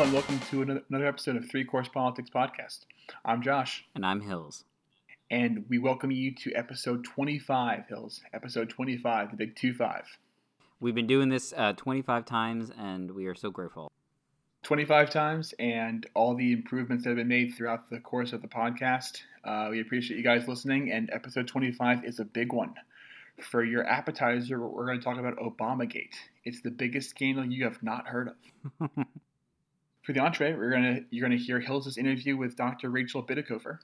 Hello, and welcome to another episode of Three Course Politics Podcast. I'm Josh. And I'm Hills. And we welcome you to episode 25, Hills. Episode 25, the big 2 5. We've been doing this uh, 25 times, and we are so grateful. 25 times, and all the improvements that have been made throughout the course of the podcast. Uh, we appreciate you guys listening, and episode 25 is a big one. For your appetizer, we're going to talk about Obamagate. It's the biggest scandal you have not heard of. For the entree, we're gonna you're gonna hear Hills' interview with Dr. Rachel Bitecofer,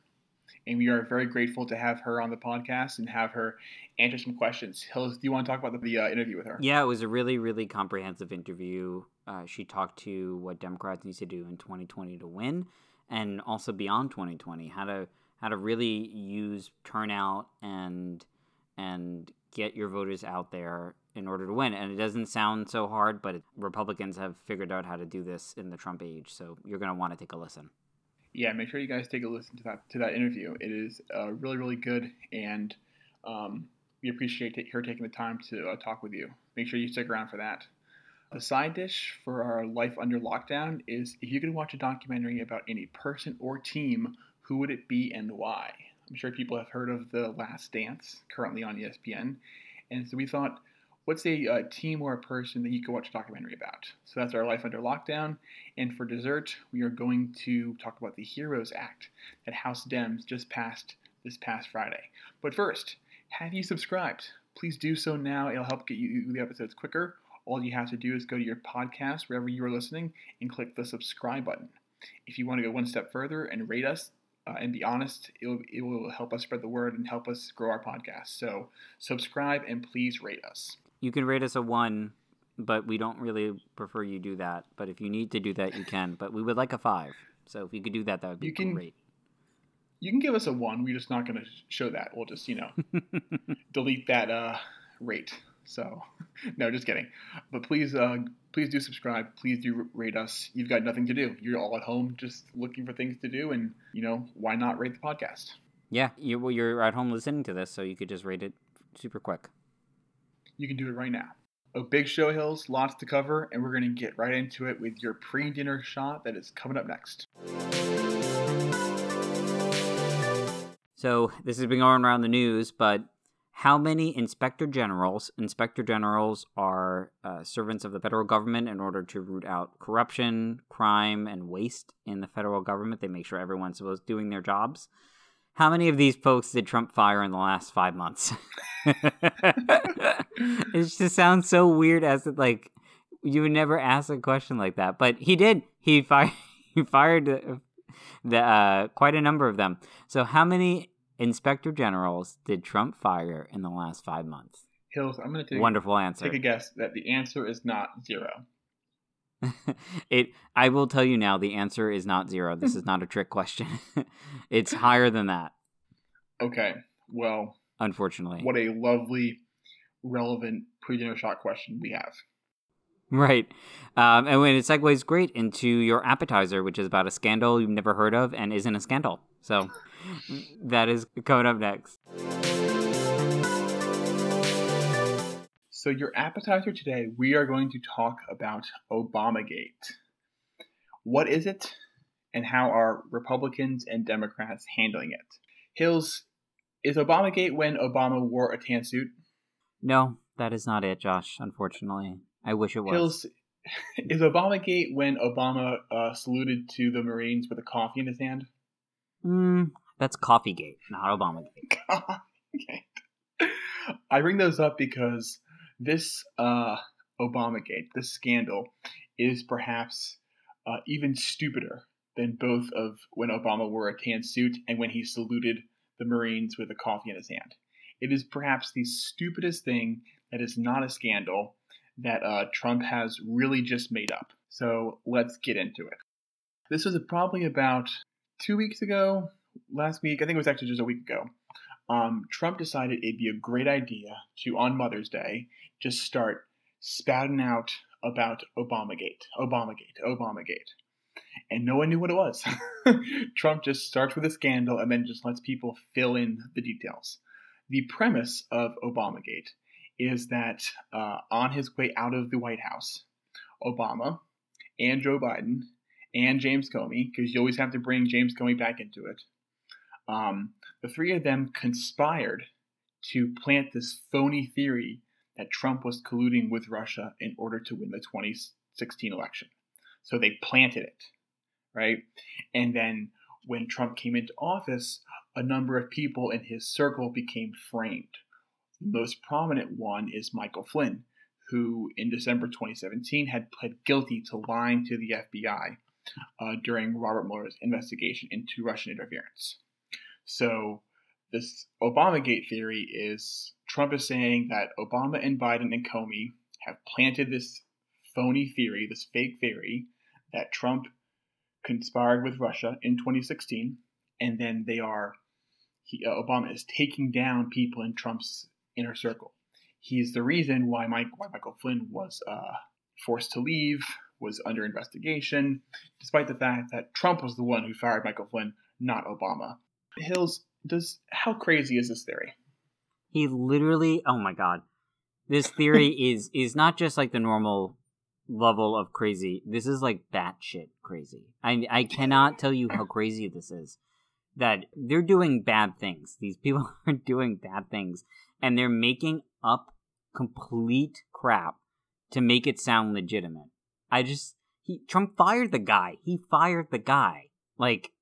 and we are very grateful to have her on the podcast and have her answer some questions. Hills, do you want to talk about the, the uh, interview with her? Yeah, it was a really really comprehensive interview. Uh, she talked to what Democrats need to do in 2020 to win, and also beyond 2020, how to how to really use turnout and and get your voters out there in order to win. And it doesn't sound so hard, but Republicans have figured out how to do this in the Trump age. So you're going to want to take a listen. Yeah, make sure you guys take a listen to that to that interview. It is uh, really really good, and um, we appreciate her taking the time to uh, talk with you. Make sure you stick around for that. The side dish for our life under lockdown is if you could watch a documentary about any person or team, who would it be and why? I'm sure people have heard of The Last Dance, currently on ESPN. And so we thought, what's a uh, team or a person that you could watch a documentary about? So that's our life under lockdown. And for dessert, we are going to talk about the Heroes Act that House Dems just passed this past Friday. But first, have you subscribed? Please do so now. It'll help get you the episodes quicker. All you have to do is go to your podcast, wherever you are listening, and click the subscribe button. If you want to go one step further and rate us, uh, and be honest. It will, it will help us spread the word and help us grow our podcast. So subscribe and please rate us. You can rate us a one, but we don't really prefer you do that. But if you need to do that, you can. But we would like a five. So if you could do that, that would be you can, great. You can give us a one. We're just not going to show that. We'll just, you know, delete that uh, rate. So, no, just kidding. But please, uh, please do subscribe. Please do rate us. You've got nothing to do. You're all at home just looking for things to do, and you know why not rate the podcast? Yeah, you well, you're at home listening to this, so you could just rate it super quick. You can do it right now. A big show, Hills, lots to cover, and we're going to get right into it with your pre-dinner shot that is coming up next. So this has been going around the news, but how many inspector generals inspector generals are uh, servants of the federal government in order to root out corruption crime and waste in the federal government they make sure everyone's supposed doing their jobs how many of these folks did trump fire in the last five months it just sounds so weird as it like you would never ask a question like that but he did he fired he fired the, uh, quite a number of them so how many inspector generals did Trump fire in the last five months? Hills, I'm going to take wonderful answer. Take a guess that the answer is not zero. it. I will tell you now. The answer is not zero. This is not a trick question. it's higher than that. Okay. Well, unfortunately, what a lovely, relevant pre-dinner shot question we have. Right. Um, and when it segues great into your appetizer, which is about a scandal you've never heard of and isn't a scandal. So that is coming up next. So, your appetizer today, we are going to talk about Obamagate. What is it, and how are Republicans and Democrats handling it? Hills, is Obamagate when Obama wore a tan suit? No, that is not it, Josh, unfortunately. I wish it was. Hills, is Obamagate when Obama uh, saluted to the Marines with a coffee in his hand? Mm, that's Coffeegate, not Obamagate. Coffeegate. I bring those up because this uh, Obamagate, this scandal, is perhaps uh, even stupider than both of when Obama wore a tan suit and when he saluted the Marines with a coffee in his hand. It is perhaps the stupidest thing that is not a scandal that uh, Trump has really just made up. So let's get into it. This was probably about two weeks ago, last week, I think it was actually just a week ago, um, Trump decided it'd be a great idea to, on Mother's Day, just start spouting out about Obamagate, Obamagate, Obamagate. And no one knew what it was. Trump just starts with a scandal and then just lets people fill in the details. The premise of Obamagate is that uh, on his way out of the White House, Obama and Joe Biden and James Comey, because you always have to bring James Comey back into it. Um, the three of them conspired to plant this phony theory that Trump was colluding with Russia in order to win the 2016 election. So they planted it, right? And then when Trump came into office, a number of people in his circle became framed. The most prominent one is Michael Flynn, who in December 2017 had pled guilty to lying to the FBI uh, during Robert Mueller's investigation into Russian interference. So, this Obamagate theory is Trump is saying that Obama and Biden and Comey have planted this phony theory, this fake theory, that Trump conspired with Russia in 2016, and then they are he, uh, Obama is taking down people in Trump's inner circle. He's the reason why, Mike, why Michael Flynn was uh, forced to leave, was under investigation, despite the fact that Trump was the one who fired Michael Flynn, not Obama. Hills, does how crazy is this theory? He literally, oh my god, this theory is is not just like the normal level of crazy. This is like batshit crazy. I I cannot tell you how crazy this is. That they're doing bad things. These people are doing bad things, and they're making up complete crap to make it sound legitimate. I just he Trump fired the guy. He fired the guy. Like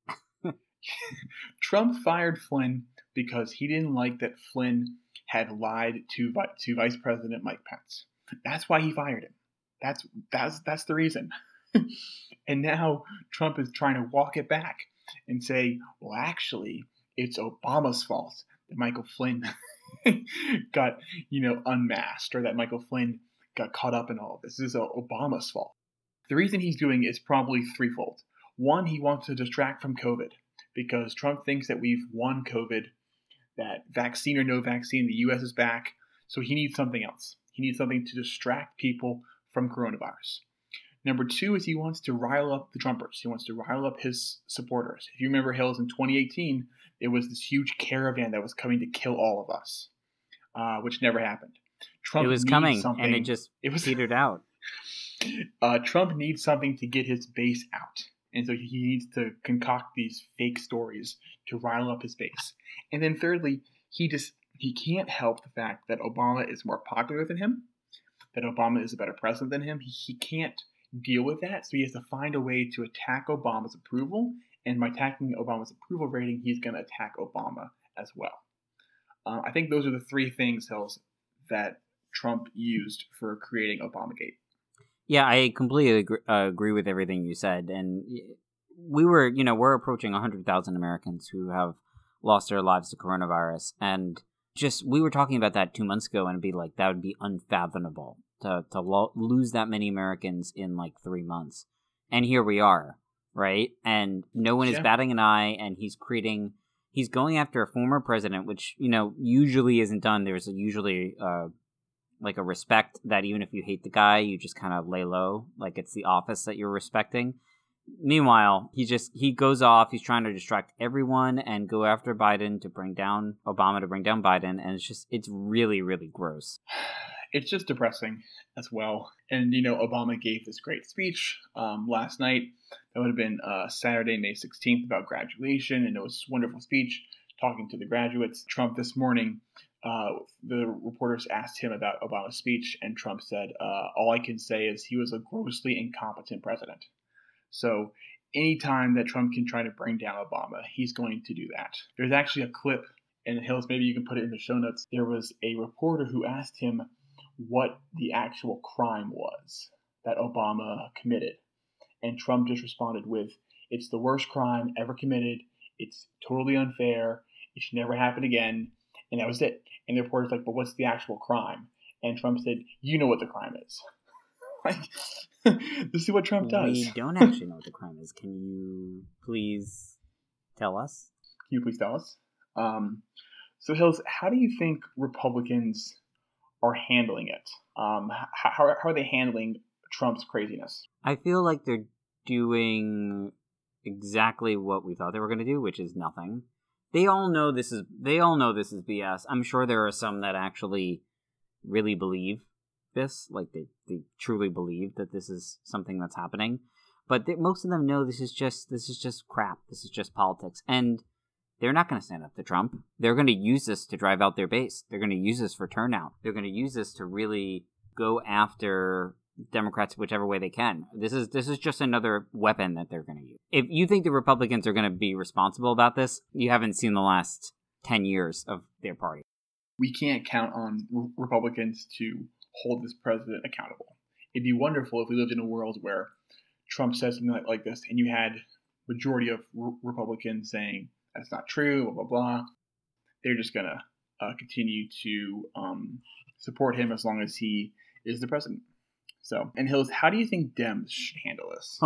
Trump fired Flynn because he didn't like that Flynn had lied to to Vice President Mike Pence. That's why he fired him. That's that's that's the reason. and now Trump is trying to walk it back and say, well, actually, it's Obama's fault that Michael Flynn got, you know, unmasked or that Michael Flynn got caught up in all of this. This is Obama's fault. The reason he's doing it is probably threefold. One, he wants to distract from COVID because Trump thinks that we've won COVID, that vaccine or no vaccine, the U.S. is back. So he needs something else. He needs something to distract people from coronavirus. Number two is he wants to rile up the Trumpers. He wants to rile up his supporters. If you remember Hills in 2018, it was this huge caravan that was coming to kill all of us, uh, which never happened. Trump it was coming, and it just it was petered out. Uh, Trump needs something to get his base out, and so he needs to concoct these fake stories to rile up his base. And then thirdly, he just he can't help the fact that Obama is more popular than him, that Obama is a better president than him. He, he can't deal with that, so he has to find a way to attack Obama's approval. And by attacking Obama's approval rating, he's going to attack Obama as well. Uh, I think those are the three things, Hills, that Trump used for creating Obamagate. Yeah, I completely agree, uh, agree with everything you said. And we were, you know, we're approaching 100,000 Americans who have lost their lives to coronavirus. And just, we were talking about that two months ago and it'd be like, that would be unfathomable to, to lo- lose that many Americans in like three months. And here we are, right? And no one is batting an eye and he's creating, he's going after a former president, which, you know, usually isn't done. There's usually, uh, like a respect that even if you hate the guy, you just kind of lay low, like it's the office that you're respecting. Meanwhile, he just he goes off. He's trying to distract everyone and go after Biden to bring down Obama to bring down Biden, and it's just it's really really gross. It's just depressing as well. And you know, Obama gave this great speech um, last night. That would have been uh, Saturday, May 16th, about graduation, and it was a wonderful speech talking to the graduates. Trump this morning uh, the reporters asked him about Obama's speech, and Trump said, uh, All I can say is he was a grossly incompetent president. So, anytime that Trump can try to bring down Obama, he's going to do that. There's actually a clip, and Hills, maybe you can put it in the show notes. There was a reporter who asked him what the actual crime was that Obama committed. And Trump just responded with, It's the worst crime ever committed. It's totally unfair. It should never happen again and that was it. And the reporter's like, but what's the actual crime? And Trump said, you know what the crime is. like, this is what Trump does. We don't actually know what the crime is. Can you please tell us? Can you please tell us? Um, so, Hills, how do you think Republicans are handling it? Um, how, how are they handling Trump's craziness? I feel like they're doing exactly what we thought they were going to do, which is nothing they all know this is they all know this is BS. I'm sure there are some that actually really believe this, like they, they truly believe that this is something that's happening. but they, most of them know this is just this is just crap. This is just politics, and they're not going to stand up to Trump. They're going to use this to drive out their base. They're going to use this for turnout. They're going to use this to really go after Democrats whichever way they can. This is this is just another weapon that they're going to use. If you think the Republicans are going to be responsible about this, you haven't seen the last 10 years of their party. We can't count on Republicans to hold this president accountable. It'd be wonderful if we lived in a world where Trump says something like, like this and you had majority of Republicans saying that's not true, blah blah blah. They're just gonna uh, continue to um, support him as long as he is the president. So, and Hills, how do you think Dems should handle this?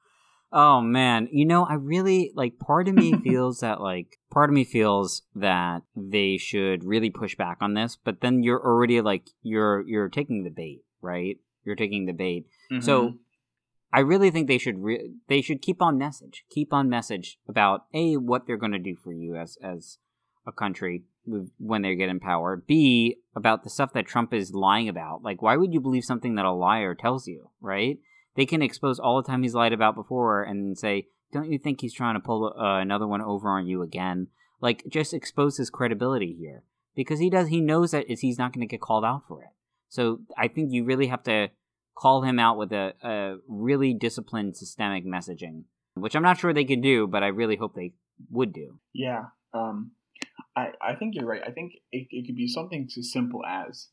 oh man, you know, I really like. Part of me feels that like part of me feels that they should really push back on this, but then you're already like you're you're taking the bait, right? You're taking the bait. Mm-hmm. So I really think they should re- they should keep on message, keep on message about a what they're going to do for you as as a country, when they get in power. B, about the stuff that Trump is lying about. Like, why would you believe something that a liar tells you, right? They can expose all the time he's lied about before and say, don't you think he's trying to pull uh, another one over on you again? Like, just expose his credibility here. Because he does, he knows that he's not going to get called out for it. So I think you really have to call him out with a, a really disciplined, systemic messaging, which I'm not sure they can do, but I really hope they would do. Yeah. Um, I, I think you're right. I think it, it could be something as simple as,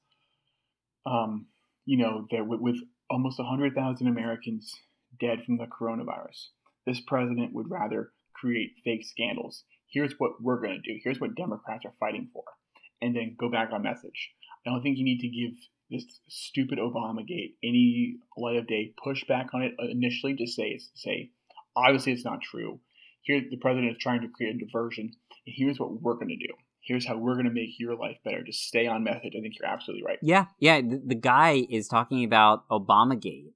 um, you know, that with, with almost 100,000 Americans dead from the coronavirus, this president would rather create fake scandals. Here's what we're going to do. Here's what Democrats are fighting for. And then go back on message. I don't think you need to give this stupid Obamagate any light of day. Push back on it initially. Just say, say, obviously it's not true. Here, the president is trying to create a diversion And here's what we're going to do. Here's how we're going to make your life better. Just stay on message. I think you're absolutely right. Yeah, yeah. The, the guy is talking about Obamagate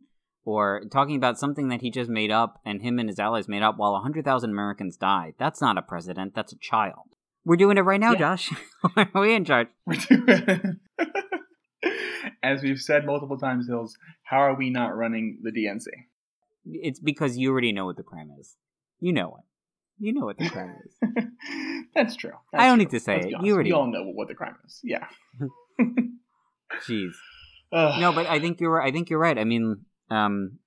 or talking about something that he just made up and him and his allies made up while 100,000 Americans died. That's not a president, that's a child. We're doing it right now, yeah. Josh. are we in charge? We're doing As we've said multiple times, Hills, how are we not running the DNC? It's because you already know what the crime is. You know it. You know what the crime is. That's true. That's I don't true. need to say Let's it. You already we all know what the crime is. Yeah. Jeez. no, but I think you're. I think you're right. I mean, um,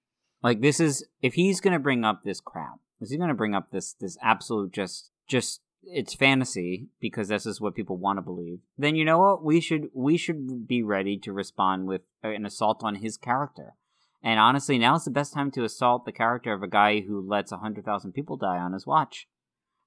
like this is if he's gonna bring up this crap, is he gonna bring up this this absolute just just it's fantasy because this is what people want to believe. Then you know what we should we should be ready to respond with an assault on his character. And honestly, now is the best time to assault the character of a guy who lets 100,000 people die on his watch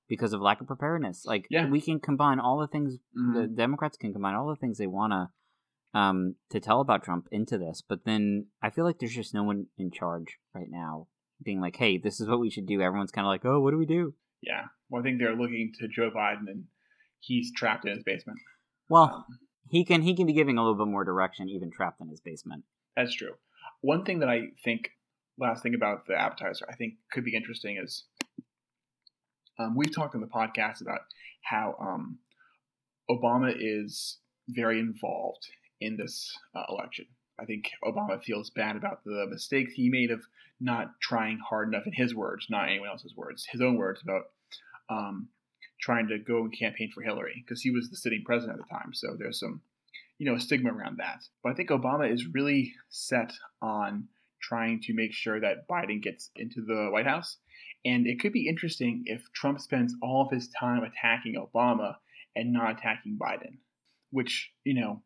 because of lack of preparedness. Like, yeah. we can combine all the things, mm-hmm. the Democrats can combine all the things they want to um, to tell about Trump into this. But then I feel like there's just no one in charge right now being like, hey, this is what we should do. Everyone's kind of like, oh, what do we do? Yeah. Well, I think they're looking to Joe Biden and he's trapped in his basement. Well, um, he can he can be giving a little bit more direction even trapped in his basement. That's true. One thing that I think, last thing about the appetizer, I think could be interesting is um, we've talked in the podcast about how um, Obama is very involved in this uh, election. I think Obama feels bad about the mistakes he made of not trying hard enough, in his words, not anyone else's words, his own words about um, trying to go and campaign for Hillary because he was the sitting president at the time. So there's some you know, a stigma around that. But I think Obama is really set on trying to make sure that Biden gets into the White House. And it could be interesting if Trump spends all of his time attacking Obama and not attacking Biden, which, you know,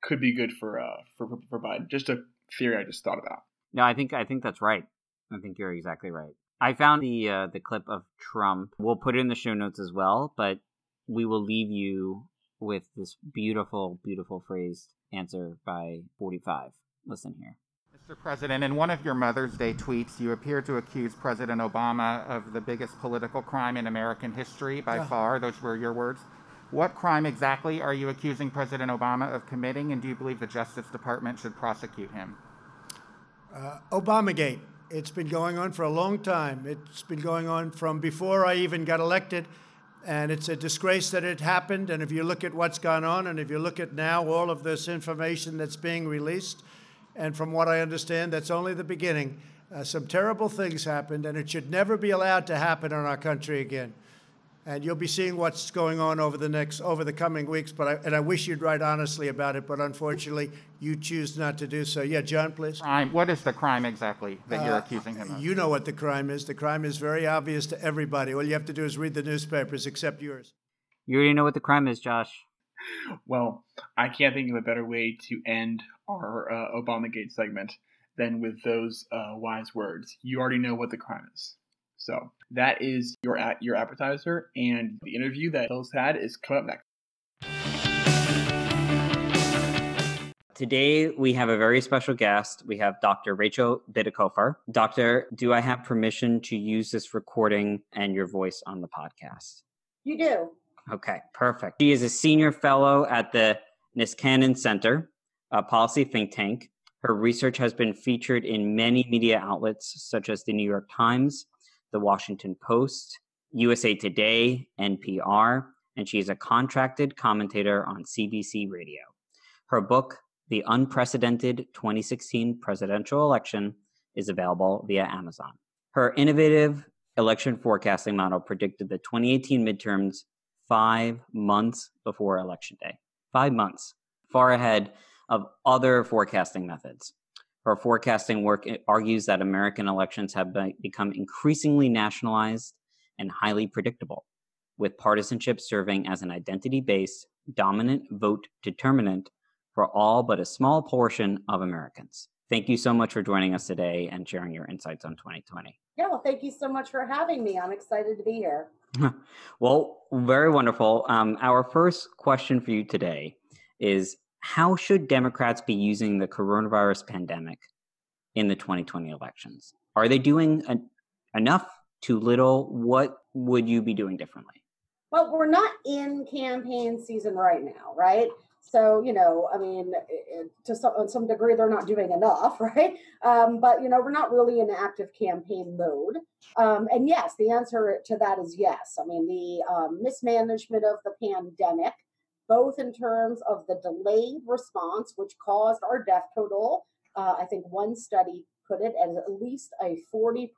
could be good for uh for, for Biden. Just a theory I just thought about. No, I think I think that's right. I think you're exactly right. I found the uh, the clip of Trump. We'll put it in the show notes as well, but we will leave you with this beautiful, beautiful phrased answer by 45. Listen here. Mr. President, in one of your Mother's Day tweets, you appear to accuse President Obama of the biggest political crime in American history by yeah. far. Those were your words. What crime exactly are you accusing President Obama of committing, and do you believe the Justice Department should prosecute him? Uh, Obamagate. It's been going on for a long time. It's been going on from before I even got elected. And it's a disgrace that it happened. And if you look at what's gone on, and if you look at now all of this information that's being released, and from what I understand, that's only the beginning. Uh, some terrible things happened, and it should never be allowed to happen in our country again. And you'll be seeing what's going on over the next over the coming weeks. But I, and I wish you'd write honestly about it, but unfortunately, you choose not to do so. Yeah, John, please. Crime. What is the crime exactly that you're Uh, accusing him of? You know what the crime is. The crime is very obvious to everybody. All you have to do is read the newspapers, except yours. You already know what the crime is, Josh. Well, I can't think of a better way to end our uh, Obamagate segment than with those uh, wise words. You already know what the crime is. So that is your at your appetizer, and the interview that Hills had is coming up next. Today we have a very special guest. We have Dr. Rachel Bitecofer. Doctor, do I have permission to use this recording and your voice on the podcast? You do. Okay, perfect. She is a senior fellow at the Niskanen Center, a policy think tank. Her research has been featured in many media outlets such as the New York Times, the Washington Post, USA Today, NPR, and she is a contracted commentator on CBC Radio. Her book, The Unprecedented 2016 Presidential Election, is available via Amazon. Her innovative election forecasting model predicted the 2018 midterms five months before election day. Five months, far ahead of other forecasting methods. Her forecasting work argues that American elections have become increasingly nationalized and highly predictable, with partisanship serving as an identity based, dominant vote determinant for all but a small portion of Americans. Thank you so much for joining us today and sharing your insights on 2020. Yeah, well, thank you so much for having me. I'm excited to be here. well, very wonderful. Um, our first question for you today is How should Democrats be using the coronavirus pandemic in the 2020 elections? Are they doing en- enough, too little? What would you be doing differently? Well, we're not in campaign season right now, right? So, you know, I mean, to some, some degree, they're not doing enough, right? Um, but, you know, we're not really in active campaign mode. Um, and yes, the answer to that is yes. I mean, the um, mismanagement of the pandemic, both in terms of the delayed response, which caused our death total. Uh, I think one study put it as at least a 40%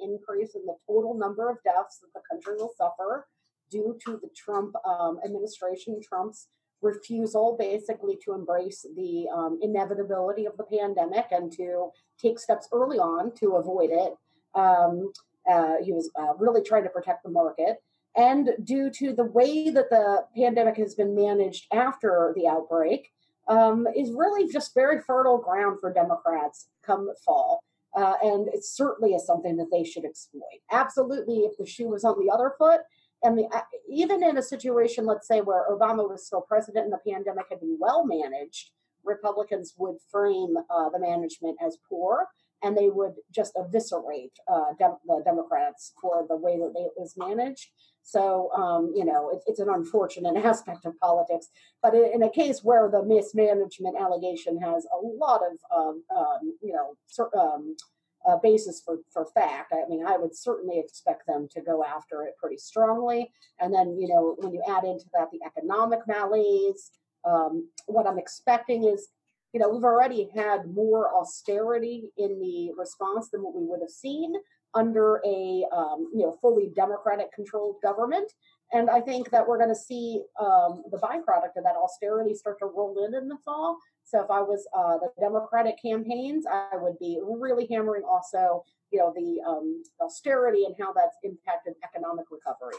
increase in the total number of deaths that the country will suffer due to the Trump um, administration, Trump's refusal basically to embrace the um, inevitability of the pandemic and to take steps early on to avoid it. Um, uh, he was uh, really trying to protect the market. And due to the way that the pandemic has been managed after the outbreak, um, is really just very fertile ground for Democrats come fall. Uh, and it certainly is something that they should exploit. Absolutely, if the shoe was on the other foot, and the, even in a situation, let's say, where Obama was still president and the pandemic had been well managed, Republicans would frame uh, the management as poor and they would just eviscerate uh, dem- the Democrats for the way that they, it was managed. So, um, you know, it, it's an unfortunate aspect of politics. But in, in, a case where the mismanagement allegation has a lot of, um, um, you know, um, uh, basis for, for fact. I mean, I would certainly expect them to go after it pretty strongly. And then, you know, when you add into that the economic malaise, um, what I'm expecting is, you know, we've already had more austerity in the response than what we would have seen under a, um, you know, fully Democratic controlled government. And I think that we're going to see um, the byproduct of that austerity start to roll in in the fall. So if I was uh, the Democratic campaigns, I would be really hammering also, you know, the um, austerity and how that's impacted economic recovery.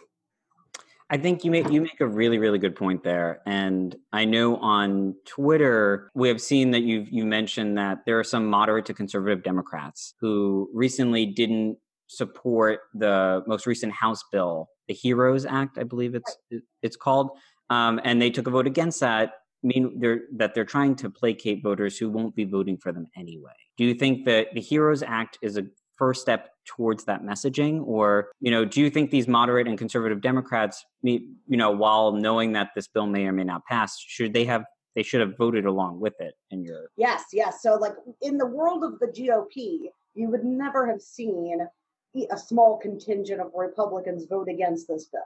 I think you make you make a really really good point there, and I know on Twitter we have seen that you've you mentioned that there are some moderate to conservative Democrats who recently didn't support the most recent House bill, the Heroes Act, I believe it's it's called, um, and they took a vote against that mean they're, that they're trying to placate voters who won't be voting for them anyway. Do you think that the Heroes Act is a first step towards that messaging or you know do you think these moderate and conservative democrats you know while knowing that this bill may or may not pass should they have they should have voted along with it in your yes yes so like in the world of the gop you would never have seen a small contingent of republicans vote against this bill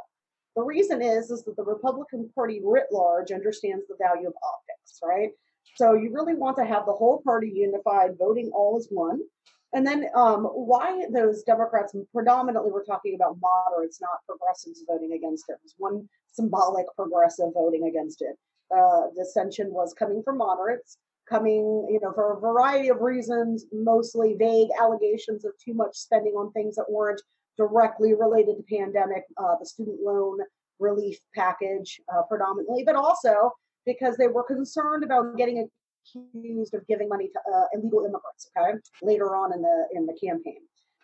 the reason is is that the Republican Party writ large understands the value of optics, right? So you really want to have the whole party unified, voting all as one. And then um, why those Democrats predominantly were talking about moderates, not progressives voting against it. was one symbolic progressive voting against it. Uh, dissension was coming from moderates, coming, you know, for a variety of reasons, mostly vague allegations of too much spending on things that weren't directly related to pandemic, uh, the student loan relief package uh, predominantly, but also because they were concerned about getting accused of giving money to uh, illegal immigrants. Okay, later on in the in the campaign,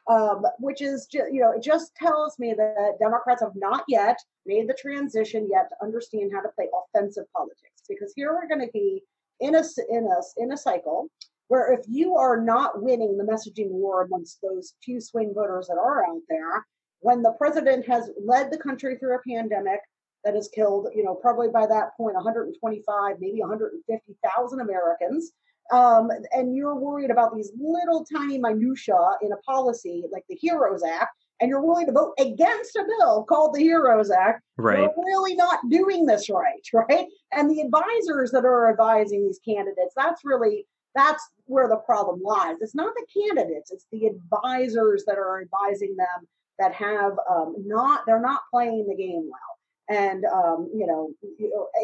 um, which is just you know it just tells me that Democrats have not yet made the transition yet to understand how to play offensive politics. Because here we're going to be in a in a in a cycle where if you are not winning the messaging war amongst those few swing voters that are out there, when the president has led the country through a pandemic that has killed, you know, probably by that point 125, maybe 150,000 Americans, um, and you're worried about these little tiny minutia in a policy like the Heroes Act, and you're willing to vote against a bill called the Heroes Act, right. you're really not doing this right, right? And the advisors that are advising these candidates, that's really that's where the problem lies. It's not the candidates; it's the advisors that are advising them that have um, not they're not playing the game well. And um, you, know,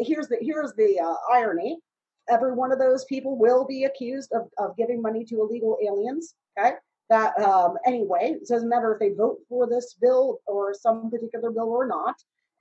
here's the here's the uh, irony: every one of those people will be accused of, of giving money to illegal aliens. Okay, that um, anyway, it doesn't matter if they vote for this bill or some particular bill or not.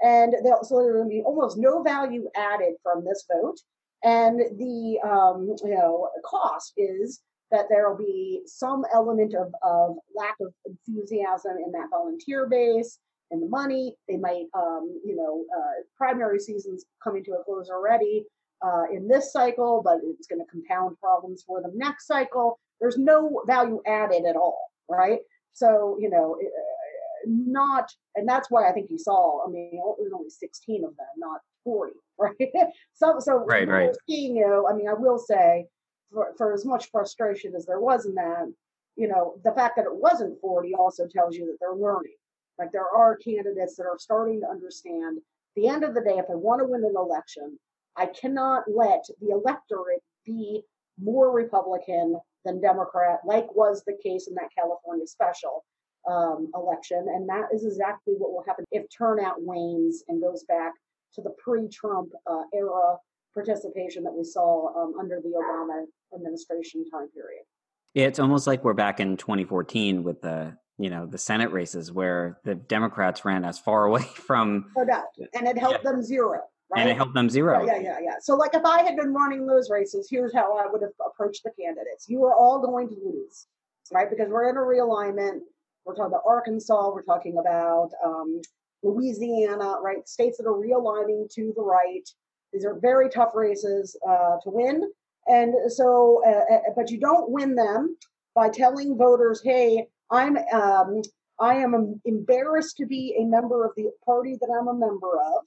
And they'll, so there will be almost no value added from this vote. And the um, you know cost is that there will be some element of, of lack of enthusiasm in that volunteer base and the money. They might, um, you know, uh, primary seasons coming to a close already uh, in this cycle, but it's going to compound problems for them next cycle. There's no value added at all, right? So, you know, uh, not, and that's why I think you saw, I mean, there's only 16 of them, not 40, right? so, so right, right. Seeing, you know, I mean, I will say, for, for as much frustration as there was in that, you know, the fact that it wasn't 40 also tells you that they're learning. Like there are candidates that are starting to understand the end of the day, if I want to win an election, I cannot let the electorate be more Republican than Democrat, like was the case in that California special um, election. And that is exactly what will happen if turnout wanes and goes back to the pre Trump uh, era participation that we saw um, under the Obama administration time period. It's almost like we're back in 2014 with the you know the Senate races where the Democrats ran as far away from. No doubt, and it helped yeah. them zero. Right? And it helped them zero. Yeah, yeah, yeah. So, like, if I had been running those races, here's how I would have approached the candidates. You are all going to lose, right? Because we're in a realignment. We're talking about Arkansas. We're talking about um, Louisiana, right? States that are realigning to the right. These are very tough races uh, to win. And so, uh, uh, but you don't win them by telling voters, "Hey, I'm um, I am embarrassed to be a member of the party that I'm a member of."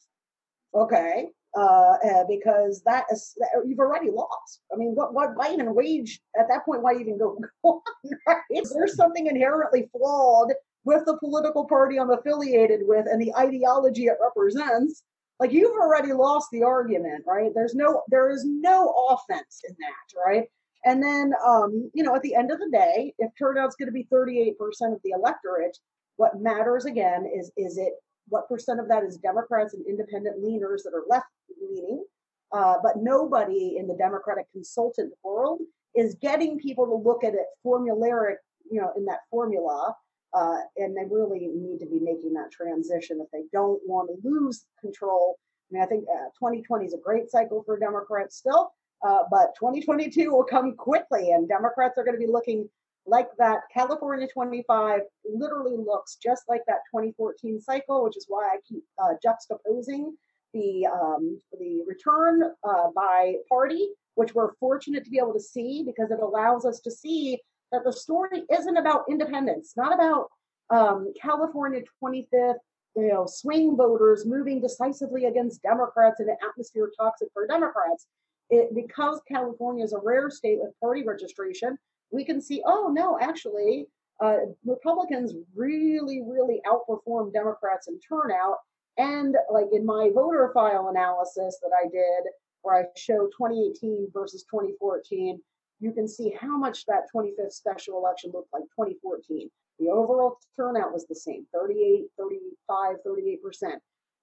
Okay, uh, uh, because that is you've already lost. I mean, what, what why even wage at that point? Why even go, on? Right? There's something inherently flawed with the political party I'm affiliated with and the ideology it represents like you've already lost the argument, right? There's no there is no offense in that, right? And then um, you know, at the end of the day, if turnout's going to be 38% of the electorate, what matters again is is it what percent of that is Democrats and independent leaners that are left leaning? Uh, but nobody in the Democratic consultant world is getting people to look at it formulaic, you know, in that formula uh, and they really need to be making that transition if they don't want to lose control. I mean, I think uh, 2020 is a great cycle for Democrats still, uh, but 2022 will come quickly, and Democrats are going to be looking like that. California 25 literally looks just like that 2014 cycle, which is why I keep uh, juxtaposing the um, the return uh, by party, which we're fortunate to be able to see because it allows us to see that the story isn't about independence, not about um, California 25th, you know, swing voters moving decisively against Democrats in an atmosphere toxic for Democrats. It, because California is a rare state with party registration, we can see, oh no, actually, uh, Republicans really, really outperform Democrats in turnout. And like in my voter file analysis that I did, where I show 2018 versus 2014, you can see how much that 25th special election looked like 2014. The overall turnout was the same 38, 35, 38%.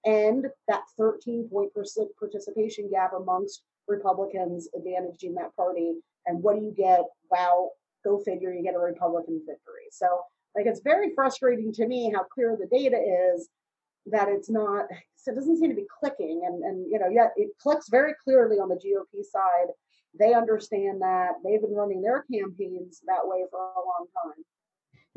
And that 13 point participation gap amongst Republicans advantaging that party. And what do you get? Wow, go figure, you get a Republican victory. So, like, it's very frustrating to me how clear the data is that it's not, so it doesn't seem to be clicking. And, and you know, yet it clicks very clearly on the GOP side. They understand that they've been running their campaigns that way for a long time.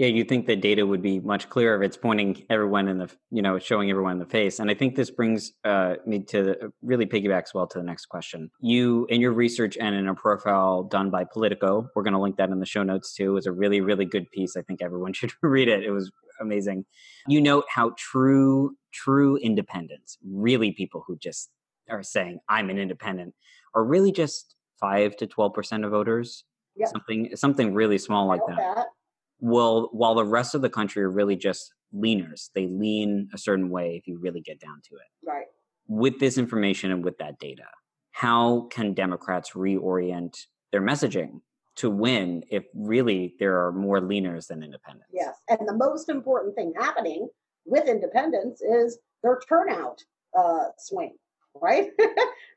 Yeah, you think the data would be much clearer if it's pointing everyone in the, you know, showing everyone in the face. And I think this brings uh, me to the, really piggybacks well to the next question. You, in your research and in a profile done by Politico, we're going to link that in the show notes too, is a really, really good piece. I think everyone should read it. It was amazing. You note how true, true independents, really people who just are saying, I'm an independent, are really just five to 12% of voters. Yep. Something, something really small like that. that well while the rest of the country are really just leaners they lean a certain way if you really get down to it. Right. With this information and with that data how can democrats reorient their messaging to win if really there are more leaners than independents? Yes and the most important thing happening with independents is their turnout uh, swing right?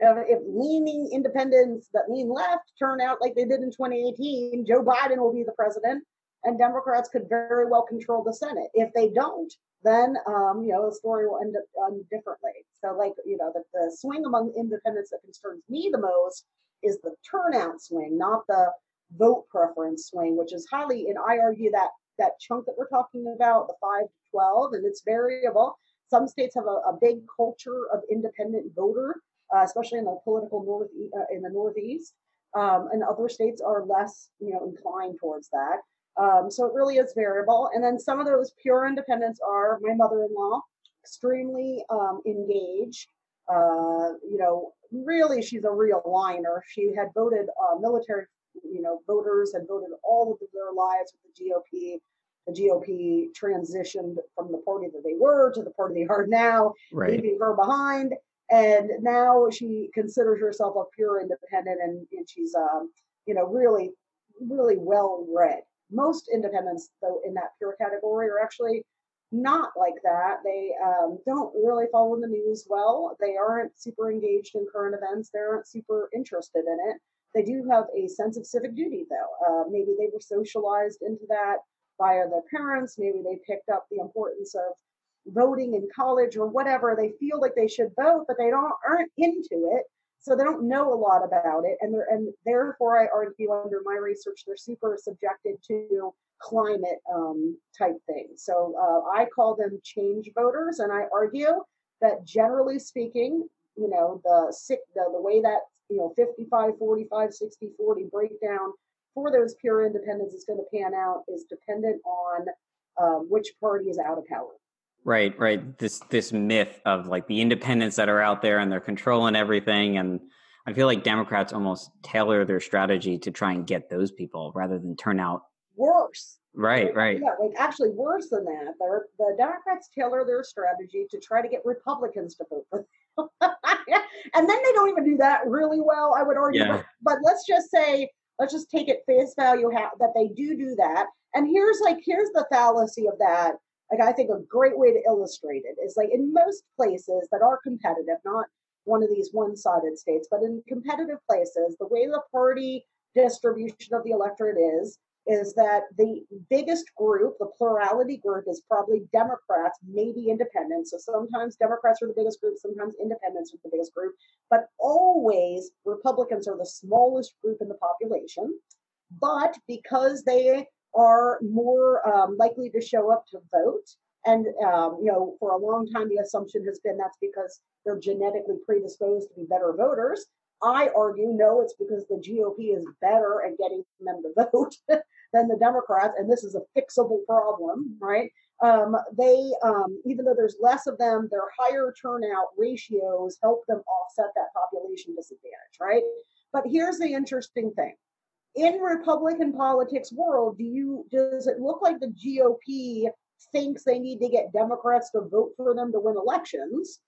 If leaning independents that lean left turn out like they did in 2018 joe biden will be the president and Democrats could very well control the Senate. If they don't, then um, you know the story will end up differently. So, like you know, the, the swing among independents that concerns me the most is the turnout swing, not the vote preference swing, which is highly. And I argue that that chunk that we're talking about, the five to twelve, and it's variable. Some states have a, a big culture of independent voter, uh, especially in the political north uh, in the Northeast, um, and other states are less, you know, inclined towards that. Um, so it really is variable. And then some of those pure independents are my mother-in-law, extremely um, engaged. Uh, you know, really, she's a real liner. She had voted uh, military, you know, voters had voted all of their lives with the GOP. The GOP transitioned from the party that they were to the party they are now, right. leaving her behind. And now she considers herself a pure independent, and, and she's, um, you know, really, really well read most independents, though, in that pure category are actually not like that. They um, don't really follow the news well. They aren't super engaged in current events. They aren't super interested in it. They do have a sense of civic duty, though. Uh, maybe they were socialized into that via their parents. Maybe they picked up the importance of voting in college or whatever. They feel like they should vote, but they don't aren't into it so they don't know a lot about it and they're and therefore i argue under my research they're super subjected to climate um, type things so uh, i call them change voters and i argue that generally speaking you know the sick the, the way that you know 55 45 60 40 breakdown for those pure independents is going to pan out is dependent on um, which party is out of power Right, right. This this myth of like the independents that are out there and they're controlling everything and I feel like Democrats almost tailor their strategy to try and get those people rather than turn out worse. Right, right. Yeah, like actually worse than that. They're, the Democrats tailor their strategy to try to get Republicans to vote for them. and then they don't even do that really well, I would argue. Yeah. But, but let's just say, let's just take it face value how, that they do do that. And here's like, here's the fallacy of that like I think a great way to illustrate it is like in most places that are competitive, not one of these one-sided states, but in competitive places, the way the party distribution of the electorate is is that the biggest group, the plurality group, is probably Democrats, maybe independents. So sometimes Democrats are the biggest group, sometimes independents are the biggest group, but always Republicans are the smallest group in the population. But because they are more um, likely to show up to vote. And, um, you know, for a long time, the assumption has been that's because they're genetically predisposed to be better voters. I argue, no, it's because the GOP is better at getting them to vote than the Democrats. And this is a fixable problem, right? Um, they, um, even though there's less of them, their higher turnout ratios help them offset that population disadvantage, right? But here's the interesting thing in Republican politics world, do you does it look like the GOP thinks they need to get Democrats to vote for them to win elections?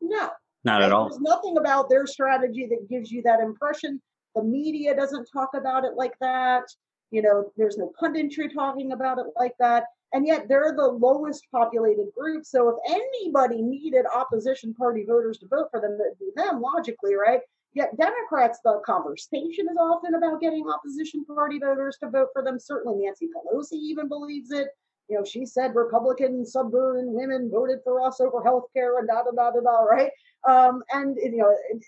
No. Not at all. There's nothing about their strategy that gives you that impression. The media doesn't talk about it like that. You know, there's no punditry talking about it like that. And yet they're the lowest populated group. So if anybody needed opposition party voters to vote for them, it'd be them logically, right? Yet Democrats, the conversation is often about getting opposition party voters to vote for them. Certainly Nancy Pelosi even believes it. You know, she said Republican suburban women voted for us over health care and da da da da da, right? Um, and you know, it,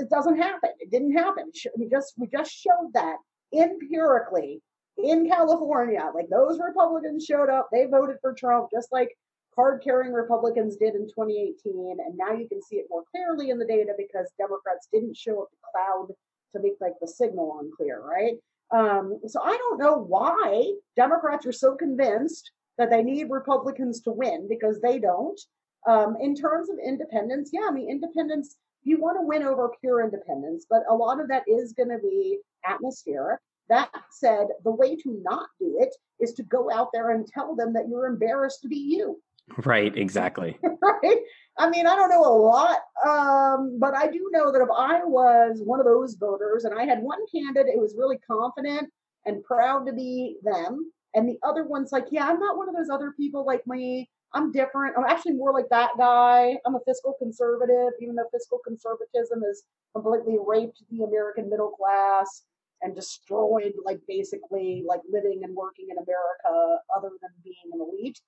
it doesn't happen. It didn't happen. We just we just showed that empirically in California. Like those Republicans showed up, they voted for Trump, just like card carrying Republicans did in 2018. And now you can see it more clearly in the data because Democrats didn't show up the cloud to make like the signal unclear, right? Um, so I don't know why Democrats are so convinced that they need Republicans to win because they don't. Um, in terms of independents, yeah, I mean, independents, you want to win over pure independents, but a lot of that is going to be atmospheric. That said, the way to not do it is to go out there and tell them that you're embarrassed to be you. Right, exactly. right? I mean, I don't know a lot, um, but I do know that if I was one of those voters and I had one candidate who was really confident and proud to be them, and the other one's like, yeah, I'm not one of those other people like me. I'm different. I'm actually more like that guy. I'm a fiscal conservative, even though fiscal conservatism has completely raped the American middle class and destroyed, like, basically, like living and working in America other than being an elite.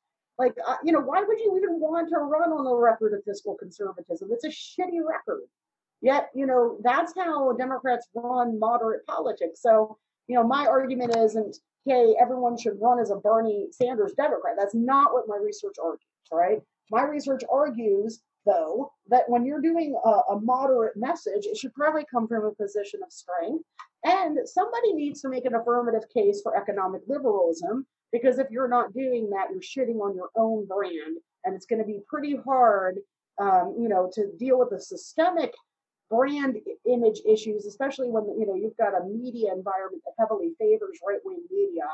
Like, uh, you know, why would you even want to run on the record of fiscal conservatism? It's a shitty record. Yet, you know, that's how Democrats run moderate politics. So, you know, my argument isn't, hey, everyone should run as a Bernie Sanders Democrat. That's not what my research argues, right? My research argues, though, that when you're doing a, a moderate message, it should probably come from a position of strength. And somebody needs to make an affirmative case for economic liberalism because if you're not doing that, you're shitting on your own brand, and it's going to be pretty hard, um, you know, to deal with the systemic brand image issues, especially when you know you've got a media environment that heavily favors right-wing media,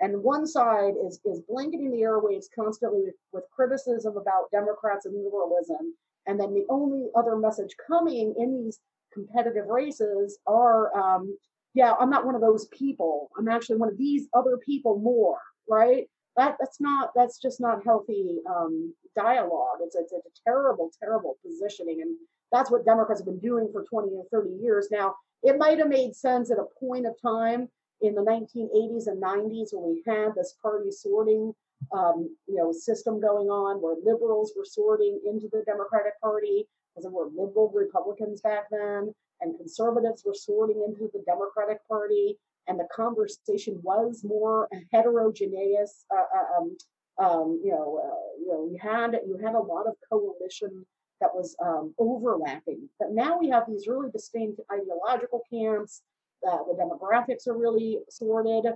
and one side is is blanketing the airwaves constantly with, with criticism about Democrats and liberalism, and then the only other message coming in these competitive races are um, yeah, I'm not one of those people. I'm actually one of these other people more right? That that's not that's just not healthy um, dialogue. It's, it's, a terrible, terrible positioning, and that's what Democrats have been doing for 20 or 30 years now. It might have made sense at a point of time in the 1980s and 90s when we had this party sorting um, you know system going on where liberals were sorting into the Democratic Party because there were liberal Republicans back then and conservatives were sorting into the Democratic Party and the conversation was more heterogeneous. Uh, uh, um, um, you know, uh, you know, you had you had a lot of coalition that was um, overlapping, but now we have these really distinct ideological camps. Uh, the demographics are really sorted,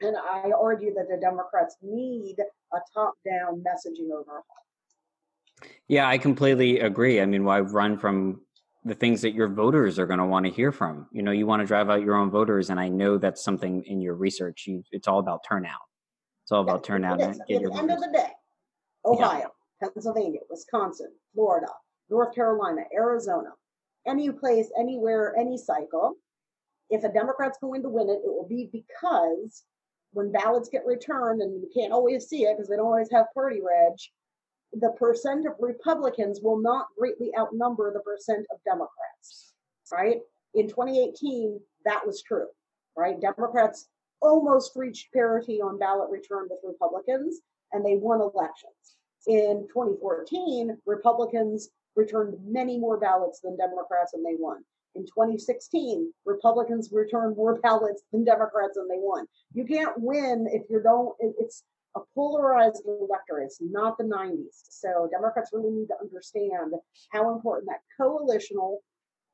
and I argue that the Democrats need a top-down messaging overhaul. Yeah, I completely agree. I mean, why run from the things that your voters are going to want to hear from. You know, you want to drive out your own voters, and I know that's something in your research. You, it's all about turnout. It's all about turnout. At the end of the day, Ohio, yeah. Pennsylvania, Wisconsin, Florida, North Carolina, Arizona, any place, anywhere, any cycle. If a Democrat's going to win it, it will be because when ballots get returned, and you can't always see it because they don't always have party reg, the percent of Republicans will not greatly outnumber the percent of Democrats, right? In 2018, that was true, right? Democrats almost reached parity on ballot return with Republicans, and they won elections. In 2014, Republicans returned many more ballots than Democrats, and they won. In 2016, Republicans returned more ballots than Democrats, and they won. You can't win if you don't. It's a polarized electorate. It's not the 90s. So Democrats really need to understand how important that coalitional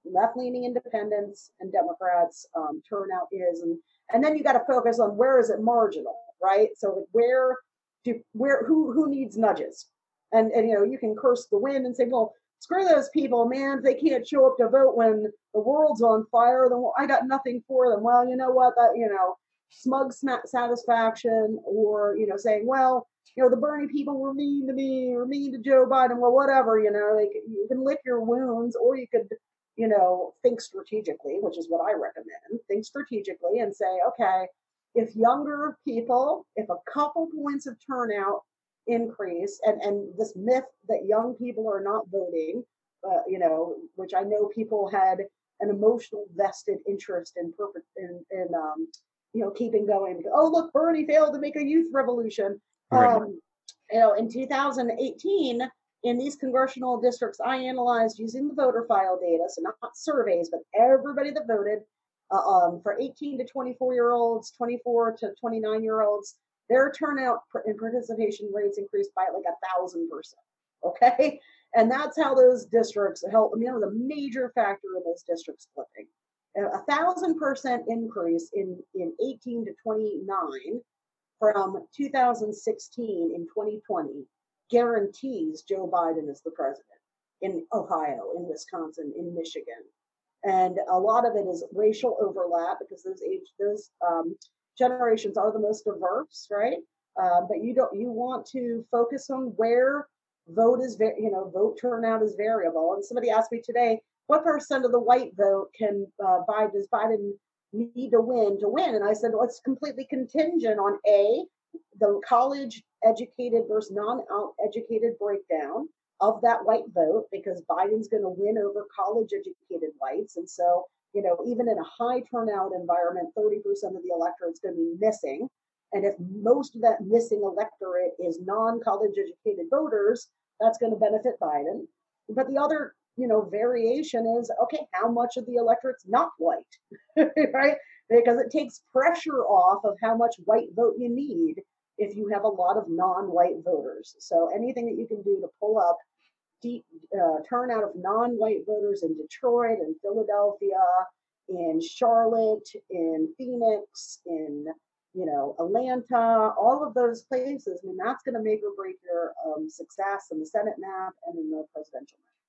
left leaning independents and Democrats um, turnout is. And, and then you got to focus on where is it marginal, right? So like where do where who who needs nudges? And and you know, you can curse the wind and say, well, screw those people, man. They can't show up to vote when the world's on fire, then I got nothing for them. Well, you know what? That you know, smug satisfaction or you know saying well you know the bernie people were mean to me or mean to joe biden well whatever you know like you can lick your wounds or you could you know, think strategically, which is what I recommend. Think strategically and say, okay, if younger people, if a couple points of turnout increase, and and this myth that young people are not voting, uh, you know, which I know people had an emotional vested interest in perfect in, in um, you know keeping going. Oh look, Bernie failed to make a youth revolution. Right. Um, you know, in 2018, in these congressional districts, I analyzed using the voter file data, so not, surveys, but everybody that voted uh, um, for 18 to 24 year olds, 24 to 29 year olds, their turnout and participation rates increased by like a thousand percent. Okay. And that's how those districts help. I mean, that was a major factor in those districts flipping. A thousand percent increase in, in 18 to 29 from 2016 in 2020 guarantees Joe Biden is the president in Ohio, in Wisconsin, in Michigan. And a lot of it is racial overlap because those age those um, generations are the most diverse, right? Uh, but you don't you want to focus on where vote is you know vote turnout is variable. And somebody asked me today, what percent of the white vote can uh, Biden does Biden need to win to win? And I said, well, it's completely contingent on a the college educated versus non-educated breakdown of that white vote because Biden's going to win over college educated whites. And so, you know, even in a high turnout environment, 30% of the electorate is going to be missing. And if most of that missing electorate is non college educated voters, that's going to benefit Biden. But the other, you know, variation is okay, how much of the electorate's not white, right? Because it takes pressure off of how much white vote you need if you have a lot of non-white voters. So anything that you can do to pull up deep uh, turnout of non-white voters in Detroit and Philadelphia, in Charlotte, in Phoenix, in you know Atlanta, all of those places. I mean, that's going to make or break your um, success in the Senate map and in the presidential map.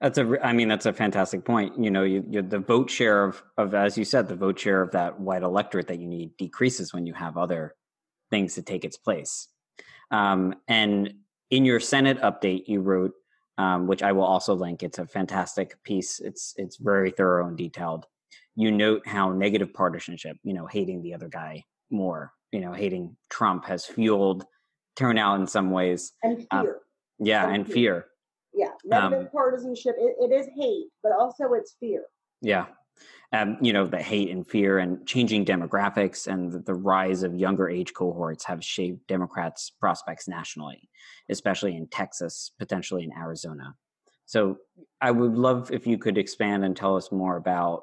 That's a, I mean, that's a fantastic point. You know, you, the vote share of, of, as you said, the vote share of that white electorate that you need decreases when you have other things to take its place. Um, and in your Senate update, you wrote, um, which I will also link. It's a fantastic piece. It's it's very thorough and detailed. You note how negative partisanship, you know, hating the other guy more, you know, hating Trump has fueled turnout in some ways. And um, fear. yeah, and, and fear. fear. Yeah, negative um, partisanship. It, it is hate, but also it's fear. Yeah, um, you know, the hate and fear and changing demographics and the, the, rise of younger age cohorts have shaped Democrats' prospects nationally, especially in Texas, potentially in Arizona. So I would love if you could expand and tell us more about,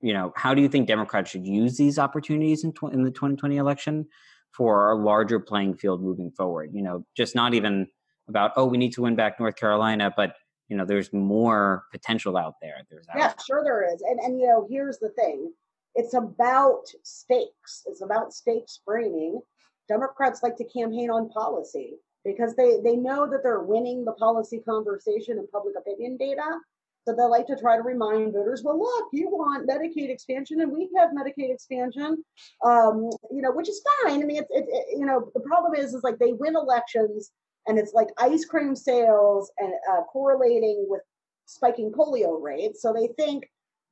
you know, how do you think Democrats should use these opportunities in, tw- in the 2020 election for a larger playing field moving forward? You know, just not even about, oh, we need to win back North Carolina, but you know there's more potential out there. There's yeah sure there is. And and you know here's the thing. It's about stakes. It's about stakes framing. Democrats like to campaign on policy because they they know that they're winning the policy conversation and public opinion data. So they like to try to remind voters well look you want medicaid expansion and we have medicaid expansion um, you know which is fine. I mean it's, it's it, you know the problem is is like they win elections and it's like ice cream sales and uh, correlating with spiking polio rates. So they think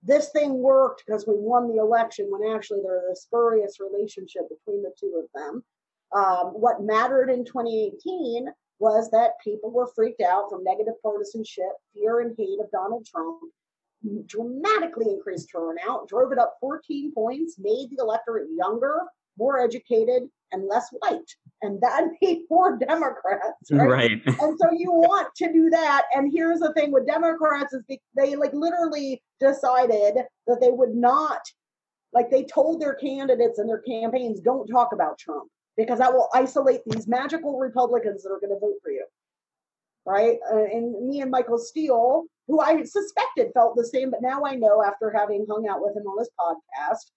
this thing worked because we won the election when actually there's a spurious relationship between the two of them. Um, what mattered in 2018 was that people were freaked out from negative partisanship, fear and hate of Donald Trump, dramatically increased turnout, drove it up 14 points, made the electorate younger, more educated, and less white. And that made more Democrats, right? right. and so you want to do that. And here's the thing with Democrats is they, they like literally decided that they would not, like they told their candidates and their campaigns, don't talk about Trump because that will isolate these magical Republicans that are going to vote for you. Right. Uh, and me and Michael Steele, who I suspected felt the same, but now I know after having hung out with him on this podcast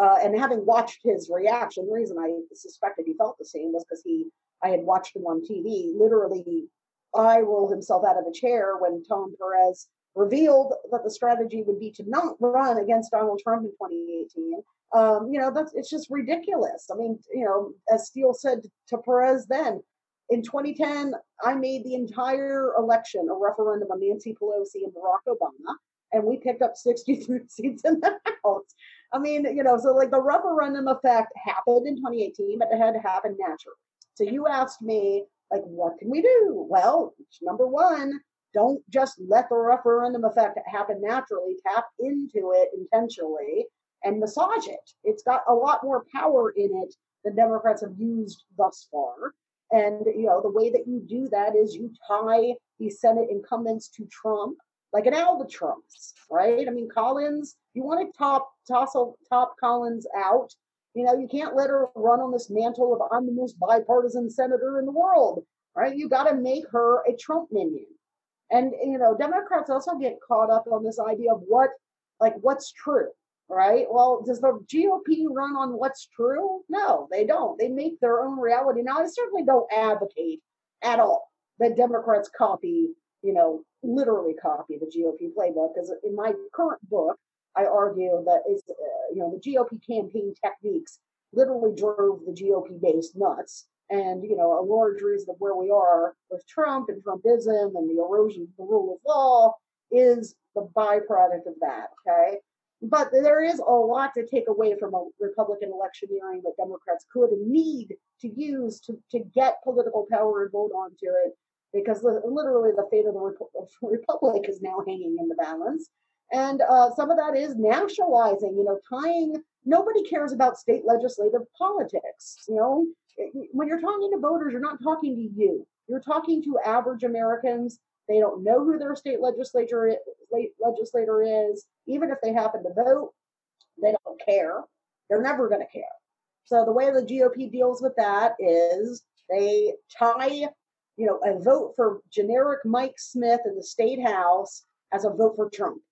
uh, and having watched his reaction, the reason I suspected he felt the same was because he, I had watched him on TV, literally eye roll himself out of a chair when Tom Perez revealed that the strategy would be to not run against Donald Trump in 2018. Um, you know, that's it's just ridiculous. I mean, you know, as Steele said to Perez then, in 2010, I made the entire election a referendum on Nancy Pelosi and Barack Obama. and we picked up 63 seats in the House. I mean, you know, so like the referendum effect happened in 2018, but it had to happen naturally. So you asked me, like, what can we do? Well, number one, don't just let the referendum effect happen naturally. Tap into it intentionally and massage it. It's got a lot more power in it than Democrats have used thus far. And you know, the way that you do that is you tie the Senate incumbents to Trump like an albatross, right? I mean, Collins, you want to top toss top Collins out. You know, you can't let her run on this mantle of I'm the most bipartisan senator in the world, right? You got to make her a Trump minion. And you know, Democrats also get caught up on this idea of what, like, what's true, right? Well, does the GOP run on what's true? No, they don't. They make their own reality. Now, I certainly don't advocate at all that Democrats copy, you know, literally copy the GOP playbook. Because in my current book, I argue that it's, uh, you know, the GOP campaign techniques literally drove the GOP base nuts. And, you know, a large reason of where we are with Trump and Trumpism and the erosion of the rule of law is the byproduct of that. Okay. But there is a lot to take away from a Republican electioneering that Democrats could and need to use to, to get political power and vote onto it, because literally the fate of the Republic is now hanging in the balance. And uh, some of that is nationalizing, you know, tying, nobody cares about state legislative politics. You know, when you're talking to voters, you're not talking to you, you're talking to average Americans they don't know who their state legislature legislator is. Even if they happen to vote, they don't care. They're never going to care. So the way the GOP deals with that is they tie, you know, a vote for generic Mike Smith in the state house as a vote for Trump.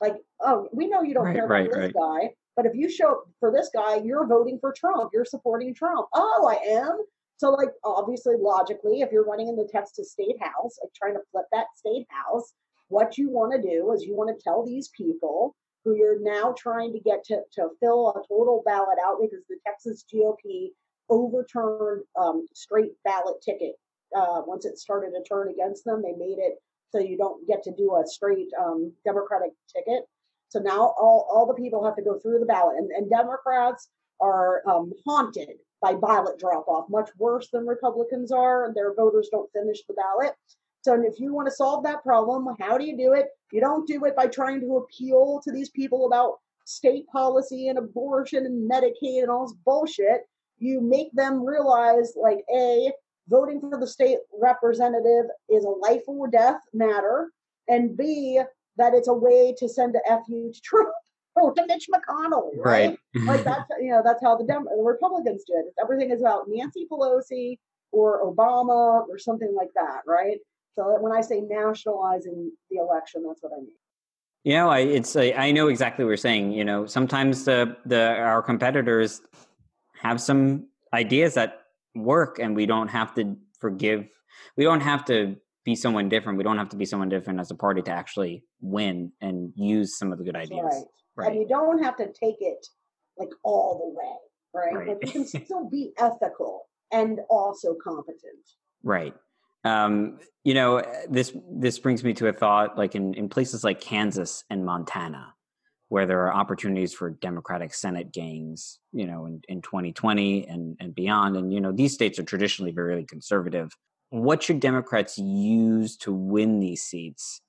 Like, oh, we know you don't right, care about right, this right. guy, but if you show up for this guy, you're voting for Trump. You're supporting Trump. Oh, I am. So, like, obviously, logically, if you're running in the Texas State House, like trying to flip that state house, what you want to do is you want to tell these people who you're now trying to get to, to fill a total ballot out because the Texas GOP overturned um, straight ballot ticket. Uh, once it started to turn against them, they made it so you don't get to do a straight um, Democratic ticket. So now all, all the people have to go through the ballot, and, and Democrats are um, haunted by ballot drop off, much worse than Republicans are, and their voters don't finish the ballot. So, if you want to solve that problem, how do you do it? You don't do it by trying to appeal to these people about state policy and abortion and Medicaid and all this bullshit. You make them realize, like, A, voting for the state representative is a life or death matter, and B, that it's a way to send a FU to Trump oh, to Mitch McConnell, right? right. like that's you know that's how the, Dem- the Republicans do it. Everything is about Nancy Pelosi or Obama or something like that, right? So when I say nationalizing the election, that's what I mean. You know, I it's I know exactly what you're saying. You know, sometimes the the our competitors have some ideas that work, and we don't have to forgive. We don't have to be someone different. We don't have to be someone different as a party to actually win and use some of the good ideas. Right. Right. And you don't have to take it like all the way, right? right. But you can still be ethical and also competent. Right. Um, you know, this this brings me to a thought like in, in places like Kansas and Montana, where there are opportunities for Democratic Senate gains, you know, in, in 2020 and, and beyond. And, you know, these states are traditionally very conservative. What should Democrats use to win these seats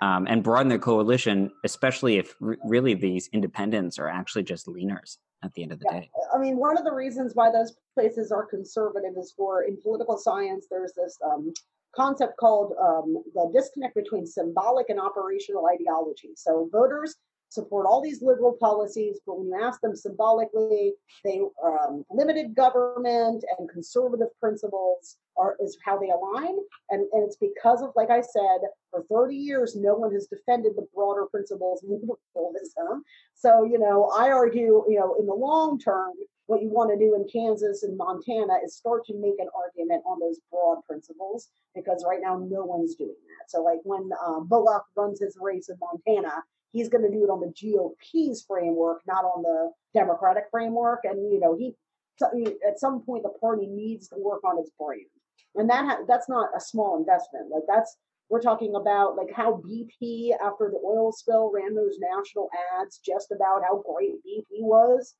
um, and broaden their coalition, especially if r- really these independents are actually just leaners at the end of the yeah. day. I mean, one of the reasons why those places are conservative is for in political science, there's this um, concept called um, the disconnect between symbolic and operational ideology. So voters support all these liberal policies, but when you ask them symbolically, they um, limited government and conservative principles are is how they align. And, and it's because of, like I said, for 30 years, no one has defended the broader principles of liberalism. So, you know, I argue, you know, in the long term, what you want to do in Kansas and Montana is start to make an argument on those broad principles because right now no one's doing that. So, like when uh, Bullock runs his race in Montana, he's going to do it on the GOP's framework, not on the Democratic framework. And you know, he at some point the party needs to work on its brand, and that ha- that's not a small investment. Like that's We're talking about like how BP, after the oil spill, ran those national ads just about how great BP was.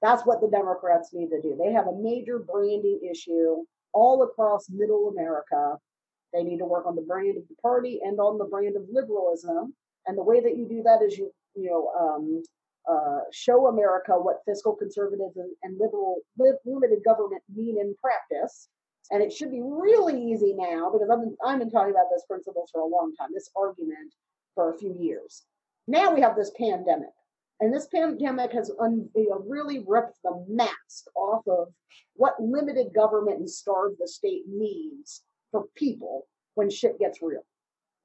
That's what the Democrats need to do. They have a major branding issue all across middle America. They need to work on the brand of the party and on the brand of liberalism. And the way that you do that is you, you know, um, uh, show America what fiscal conservative and, liberal limited government mean in practice. And it should be really easy now because I've been, I've been talking about this principles for a long time, this argument for a few years. Now we have this pandemic. And this pandemic has un, you know, really ripped the mask off of what limited government and starve the state means for people when shit gets real,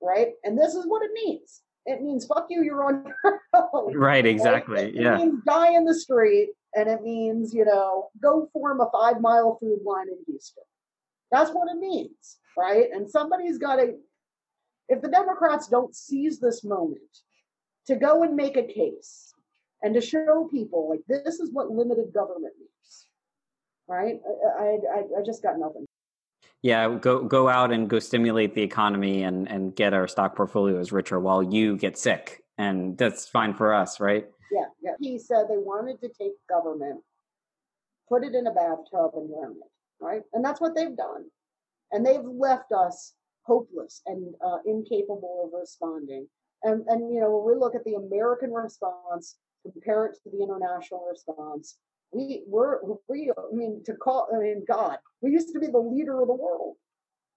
right? And this is what it means. It means fuck you, you're on your own. Right, exactly. It, it yeah. means die in the street, and it means, you know, go form a five mile food line in Houston. That's what it means, right? And somebody's got to, if the Democrats don't seize this moment to go and make a case and to show people like this is what limited government means, right? I, I, I just got nothing. Yeah, go go out and go stimulate the economy and and get our stock portfolios richer while you get sick, and that's fine for us, right? Yeah, yeah. He said they wanted to take government, put it in a bathtub, and drown it, right? And that's what they've done, and they've left us hopeless and uh, incapable of responding. And and you know when we look at the American response, compare it to the international response, we were we I mean to call I mean God, we used to be the leader of the world.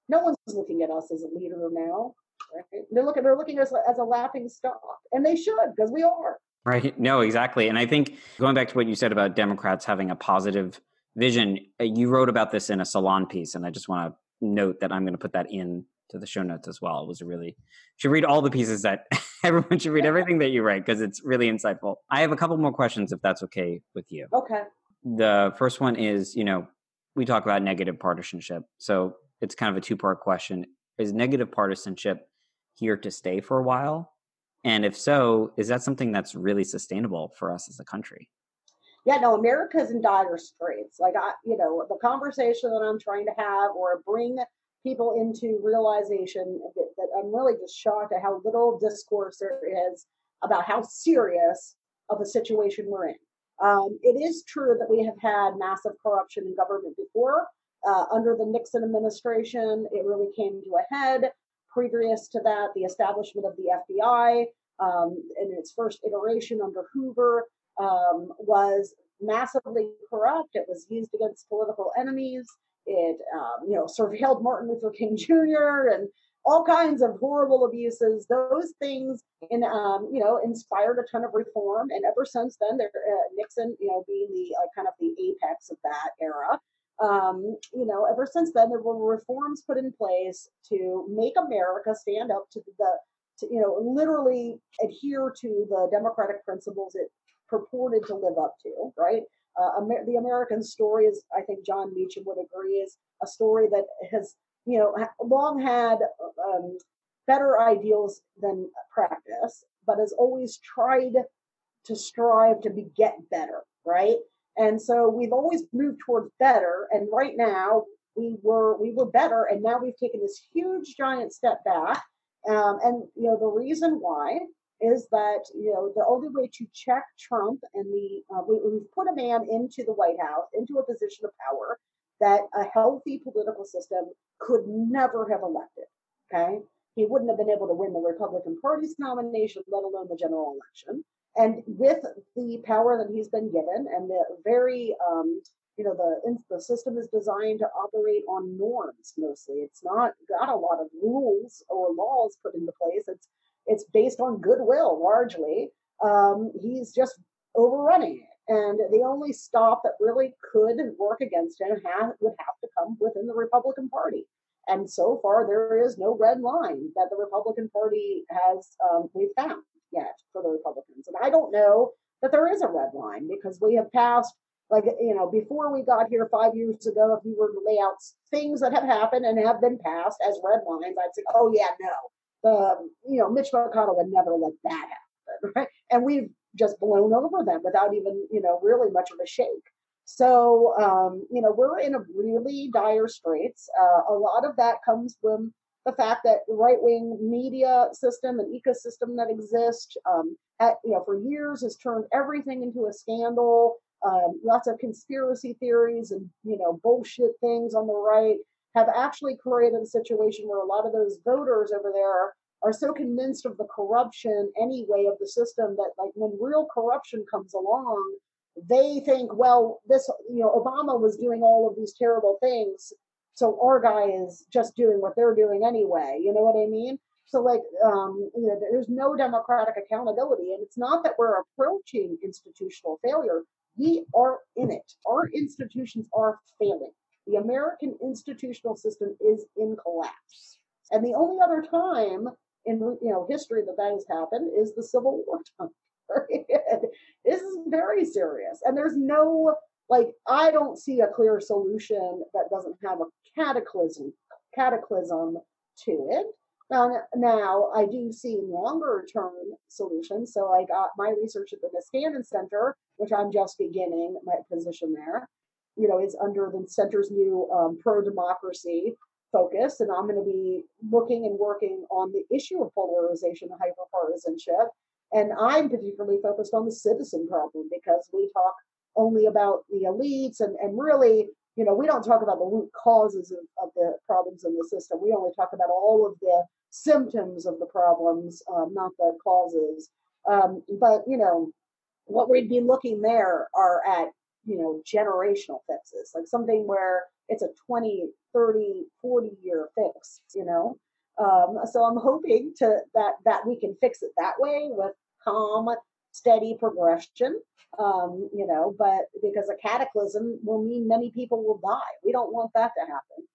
No one's looking at us as a leader now. Right? They're looking they're looking at us as a laughing stock. And they should, because we are. Right. No, exactly. And I think going back to what you said about Democrats having a positive vision, uh, you wrote about this in a salon piece, and I just want to note that I'm going to put that in to the show notes as well. It was a really should read all the pieces that everyone should read everything that you write because it's really insightful. I have a couple more questions if that's okay with you. Okay. The first one is, you know, we talk about negative partisanship. So it's kind of a two part question. Is negative partisanship here to stay for a while? And if so, is that something that's really sustainable for us as a country? Yeah, no, America's in dire straits. Like I, you know, the conversation that I'm trying to have or bring people into realization that, that I'm really just shocked at how little discourse there is about how serious of a situation we're in. Um, it is true that we have had massive corruption in government before. Uh, under the Nixon administration, it really came to a head. Previous to that, the establishment of the FBI um, in its first iteration under Hoover um, was massively corrupt. It was used against political enemies. It, um, you know, surveilled Martin Luther King Jr. and all kinds of horrible abuses. Those things, in um, you know, inspired a ton of reform. And ever since then, there, uh, Nixon, you know, being the uh, kind of the apex of that era. Um, you know, ever since then, there were reforms put in place to make America stand up to the, to, you know, literally adhere to the democratic principles it purported to live up to, right? Uh, Amer- the American story is, I think Jon Meacham would agree, is a story that has, you know, long had um, better ideals than practice, but has always tried to strive to be get better, right? And so we've always moved towards better, and right now we were we were better, and now we've taken this huge giant step back. Um, and you know the reason why is that you know the only way to check Trump and the uh, we, we've put a man into the White House into a position of power that a healthy political system could never have elected. Okay, he wouldn't have been able to win the Republican Party's nomination, let alone the general election. And with the power that he's been given, and the very um, you know the the system is designed to operate on norms mostly. It's not got a lot of rules or laws put into place. It's it's based on goodwill largely. Um, he's just overrunning it. And the only stop that really could work against him ha- would have to come within the Republican Party. And so far, there is no red line that the Republican Party has um, we've found yet for the Republicans. And I don't know that there is a red line because we have passed, like you know, before we got here five years ago, if you were to lay out things that have happened and have been passed as red lines, I'd say, oh yeah, no, um, you know, Mitch McConnell would never let that happen, right? And we've just blown over them without even, you know, really much of a shake. So, um, you know, we're in a really dire straits. Uh, a lot of that comes from the fact that right wing media system and ecosystem that exists, um, at, you know, for years has turned everything into a scandal. Um, lots of conspiracy theories and you know bullshit things on the right have actually created a situation where a lot of those voters over there are so convinced of the corruption anyway of the system that like when real corruption comes along they think well this you know obama was doing all of these terrible things so our guy is just doing what they're doing anyway you know what i mean? So like um, you know, there's no democratic accountability and it's not that we're approaching institutional failure. We are in it. Our institutions are failing the american institutional system is in collapse and the only other time in you know history that that has happened is the Civil War time. this is very serious, and there's no like I don't see a clear solution that doesn't have a cataclysm cataclysm to it. Now, now I do see longer term solutions. So I got my research at the Niskanen Center, which I'm just beginning my position there. You know, is under the center's new um, pro democracy focus, and I'm going to be looking and working on the issue of polarization and hyperpartisanship. And I'm particularly focused on the citizen problem because we talk only about the elites and, and really, you know, we don't talk about the root causes of, of the problems in the system. We only talk about all of the symptoms of the problems, um, not the causes. Um, but, you know, what we'd be looking there are at, you know, generational fixes, like something where it's a 20 30 40 year fix you know? Um, so i'm hoping to that that we can fix it that way with calm steady progression um, you know but because a cataclysm will mean many people will die. We don't want that to happen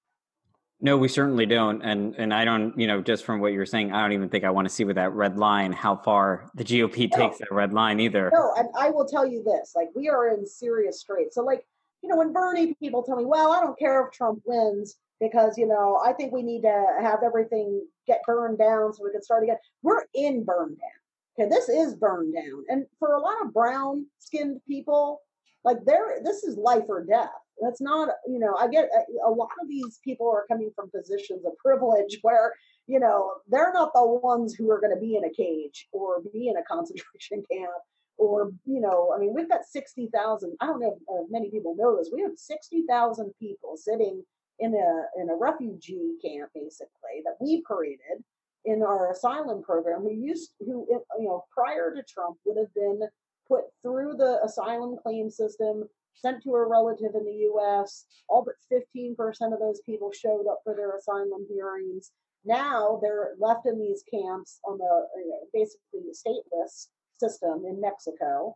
no, we certainly don't, and and I don't, you know, just from what you're saying, I don't even think I want to see with that red line how far the GOP no. takes that red line either. No, and I will tell you this: like we are in serious straits. So, like you know, when Bernie people tell me, well, I don't care if Trump wins because, you know, I think we need to have everything get burned down so we can start again. We're in burn down. Okay, this is burned down. And for a lot of brown skinned people, like there, this is life or death. That's not, you know, I get a, a lot of these people are coming from positions of privilege where, you know, they're not the ones who are going to be in a cage or be in a concentration camp or you know i mean we've got 60,000 i don't know if uh, many people know this we have 60,000 people sitting in a in a refugee camp basically that we've created in our asylum program who used who you know prior to trump would have been put through the asylum claim system sent to a relative in the us all but 15% of those people showed up for their asylum hearings now they're left in these camps on the you know, basically stateless system in Mexico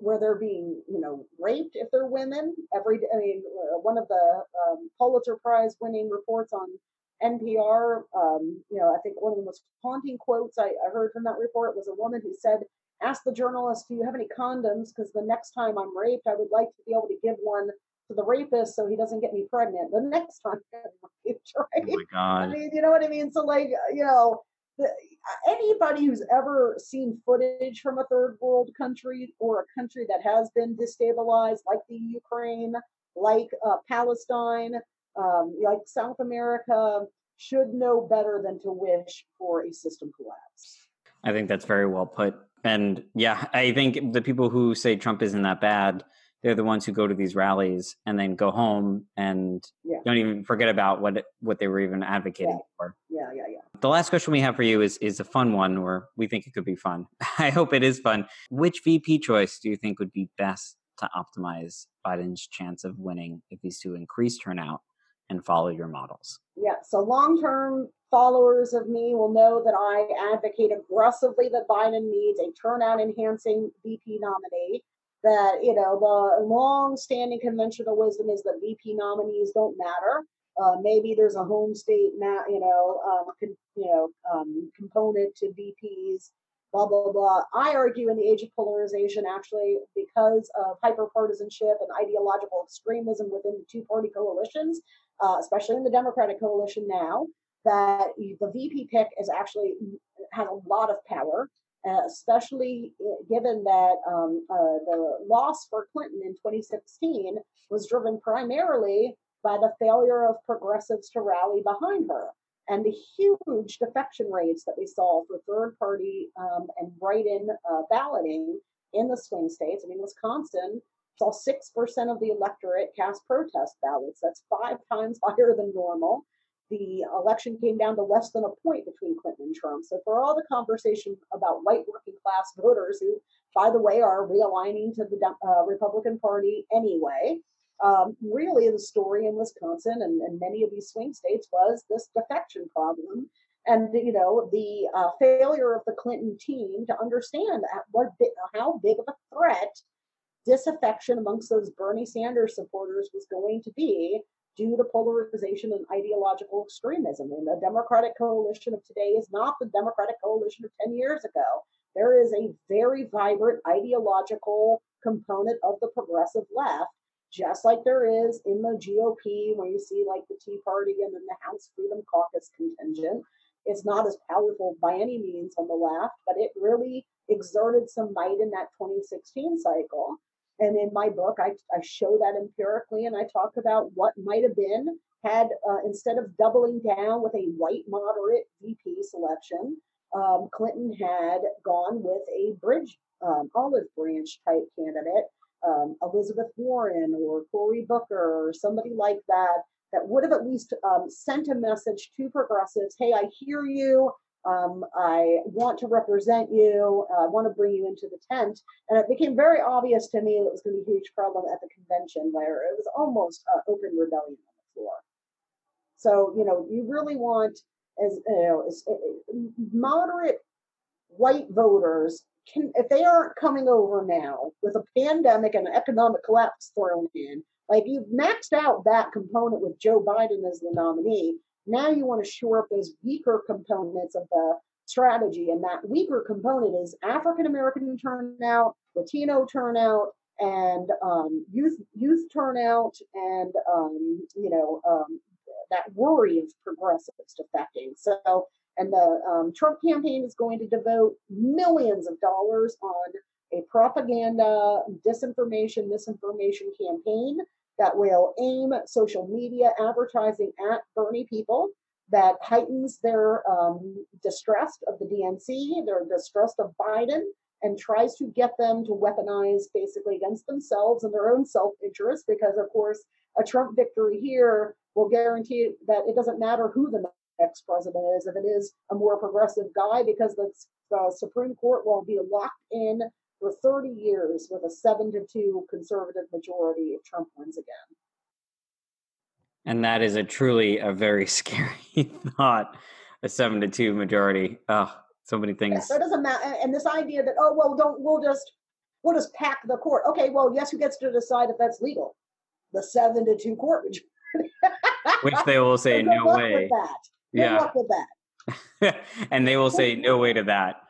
where they're being, you know, raped if they're women. Every, I mean, uh, one of the um, Pulitzer Prize winning reports on NPR, um, you know, I think one of the most haunting quotes I, I heard from that report was a woman who said, Ask the journalist, do you have any condoms? Because the next time I'm raped, I would like to be able to give one to the rapist so he doesn't get me pregnant the next time I'm raped, right? Oh my God. I mean, you know what I mean? So, like, you know, anybody who's ever seen footage from a third world country or a country that has been destabilized, like the Ukraine, like uh, Palestine, um, like South America, should know better than to wish for a system collapse. I think that's very well put. And yeah, I think the people who say Trump isn't that bad they're the ones who go to these rallies and then go home and yeah. don't even forget about what what they were even advocating yeah. for. Yeah, yeah, yeah. The last question we have for you is is a fun one, or we think it could be fun. I hope it is fun. Which VP choice do you think would be best to optimize Biden's chance of winning if he's to increase turnout and follow your models? Yeah. So long term followers of me will know that I advocate aggressively that Biden needs a turnout enhancing VP nominee that you know the long-standing conventional wisdom is that VP nominees don't matter. Uh, maybe there's a home state, ma- you know, um, con- you know, um, component to VPs. Blah blah blah. I argue in the age of polarization, actually, because of hyperpartisanship and ideological extremism within the two-party coalitions, uh, especially in the Democratic coalition now, that the VP pick is actually has a lot of power uh, especially uh, given that um, uh, the loss for Clinton in 2016 was driven primarily by the failure of progressives to rally behind her. and the huge defection rates that we saw for third party um, and write in uh, balloting in the swing states. I mean, Wisconsin saw 6% of the electorate cast protest ballots. That's five times higher than normal. The election came down to less than a point between Clinton and Trump. So, for all the conversation about white working class voters, who, by the way, are realigning to the uh, Republican Party anyway, um, really the story in Wisconsin and, and, many of these swing states was this defection problem. And you know the uh, failure of the Clinton team to understand what how big of a threat disaffection amongst those Bernie Sanders supporters was going to be due to polarization and ideological extremism. And the Democratic coalition of today is not the Democratic coalition of 10 years ago. There is a very vibrant ideological component of the progressive left just like there is in the GOP, where you see like the Tea Party and then the House Freedom Caucus contingent. It's not as powerful by any means on the left, but it really exerted some might in that 2016 cycle. And in my book, I, I show that empirically and I talk about what might have been had, uh, instead of doubling down with a white moderate VP selection, um, Clinton had gone with a bridge um, olive branch type candidate um, Elizabeth Warren or Cory Booker or somebody like that that would have at least um, sent a message to progressives hey, I hear you. Um, I want to represent you. I want to bring you into the tent. And it became very obvious to me that it was going to be a huge problem at the convention where it was almost uh, open rebellion on the floor. So, you know, you really want, as you know, as, uh, moderate white voters can if they aren't coming over now with a pandemic and an economic collapse thrown in, like you've maxed out that component with Joe Biden as the nominee. Now you want to shore up those weaker components of the strategy, and that weaker component is African American turnout, Latino turnout, and um, youth youth turnout, and um, you know um, that worry of progressives defecting. So and the um, Trump campaign is going to devote millions of dollars on a propaganda, disinformation, misinformation campaign that will aim social media advertising at Bernie people that heightens their um, distrust of the DNC, their distrust of Biden, and tries to get them to weaponize basically against themselves and their own self interest. Because, of course, a Trump victory here will guarantee that it doesn't matter who the next president is, if it is a more progressive guy, because the, the Supreme Court will be locked in for 30 years with a seven to two conservative majority if Trump wins again. And that is a truly a very scary thought. A seven to two majority. Oh, so many things. Yeah, so it doesn't matter. And this idea that oh well, don't we'll just we'll just pack the court. Okay, well, yes, who gets to decide if that's legal? The seven to two court majority. Which they will say no way. Good yeah. luck with that. and they will say no way to that.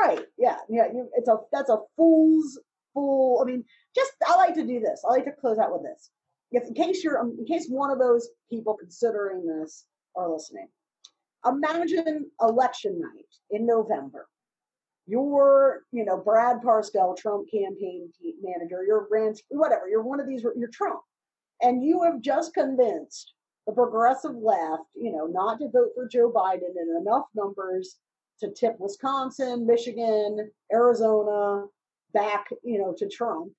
Right. Yeah. Yeah. You, it's a that's a fool's fool. I mean, just I like to do this. I like to close out with this. If in case you're um, in case one of those people considering this are listening, imagine election night in November. You're, you know, Brad Parscale, Trump campaign manager. You're ranch, whatever. You're one of these. You're Trump, and you have just convinced the progressive left, you know, not to vote for Joe Biden in enough numbers to tip Wisconsin, Michigan, Arizona back, you know, to Trump.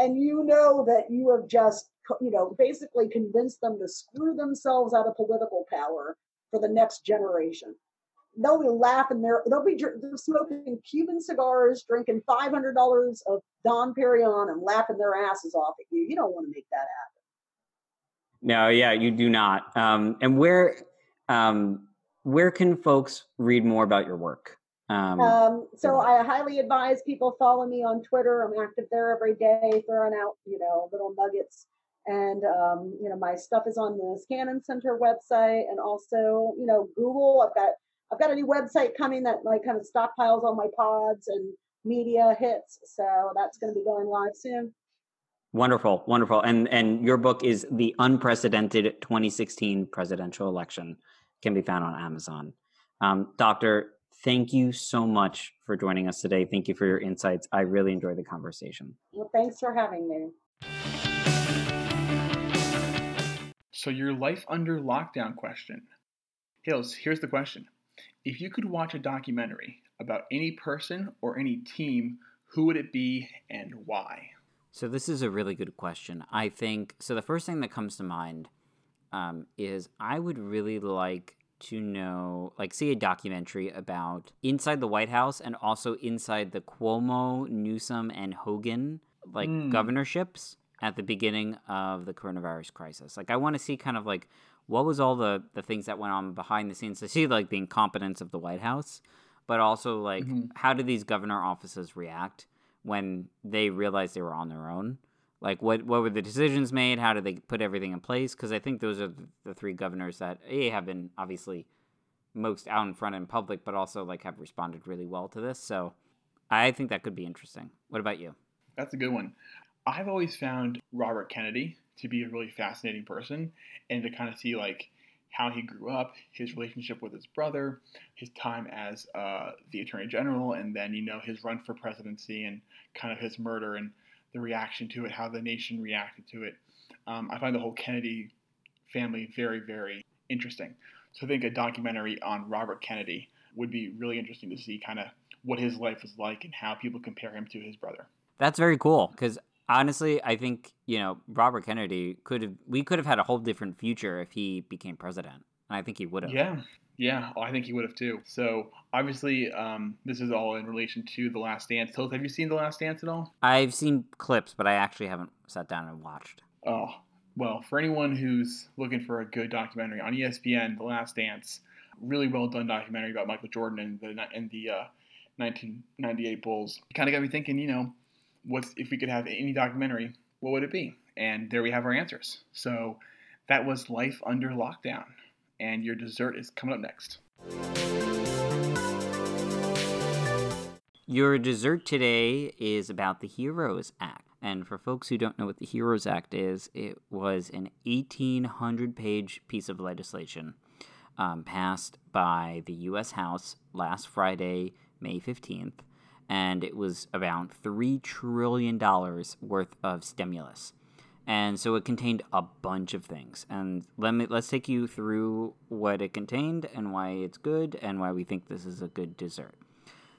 And you know that you have just, you know, basically convinced them to screw themselves out of political power for the next generation. They'll be laughing there. They'll be smoking Cuban cigars, drinking $500 of Dom Perignon and laughing their asses off at you. You don't want to make that happen. No, yeah, you do not. Um, and where um, where can folks read more about your work? Um, um, so I highly advise people follow me on Twitter. I'm active there every day, throwing out you know little nuggets. And um, you know my stuff is on the Niskanen Center website, and also you know Google. I've got I've got a new website coming that like kind of stockpiles all my pods and media hits. So that's going to be going live soon. Wonderful, wonderful. And and your book is The Unprecedented 2016 Presidential Election. Can be found on Amazon. Um, Doctor, thank you so much for joining us today. Thank you for your insights. I really enjoyed the conversation. Well, thanks for having me. So, your life under lockdown question Hales, here's the question. If you could watch a documentary about any person or any team, who would it be and why? So, this is a really good question. I think so. The first thing that comes to mind um, is I would really like to know, like, see a documentary about inside the White House and also inside the Cuomo, Newsom, and Hogan like Mm. governorships at the beginning of the coronavirus crisis. Like, I want to see kind of like what was all the the things that went on behind the scenes to see like the incompetence of the White House, but also like Mhm. how did these governor offices react when they realized they were on their own? Like what what were the decisions made? How did they put everything in place? Because I think those are the, three governors that a have been obviously most out in front in public, but also like have responded really well to this. So I think that could be interesting. What about you? That's a good one. I've always found Robert Kennedy to be a really fascinating person and to kind of see like how he grew up, his relationship with his brother, his time as uh, the attorney general, and then you know his run for presidency and kind of his murder and the reaction to it, how the nation reacted to it. Um, I find the whole Kennedy family very, very interesting. So I think a documentary on Robert Kennedy would be really interesting to see kind of what his life was like and how people compare him to his brother. That's very cool because honestly, I think you know Robert Kennedy could have we could have had a whole different future if he became president, and I think he would have. Yeah, yeah, I think he would have too. So obviously, um, this is all in relation to The Last Dance. Tilt, have you seen The Last Dance at all? I've seen clips, but I actually haven't sat down and watched. Oh, well, for anyone who's looking for a good documentary on ESPN, The Last Dance, really well done documentary about Michael Jordan and the and the uh, 1998 Bulls. Kind of got me thinking, you know, what's if we could have any documentary, what would it be? And there we have our answers. So that was Life Under Lockdown, and your dessert is coming up next. Your dessert today is about the Heroes Act. And for folks who don't know what the Heroes Act is, it was an 1,800 page piece of legislation um, passed by the U.S. House last Friday, May 15th. And it was about $3 trillion worth of stimulus. And so it contained a bunch of things. And let me let's take you through what it contained and why it's good and why we think this is a good dessert.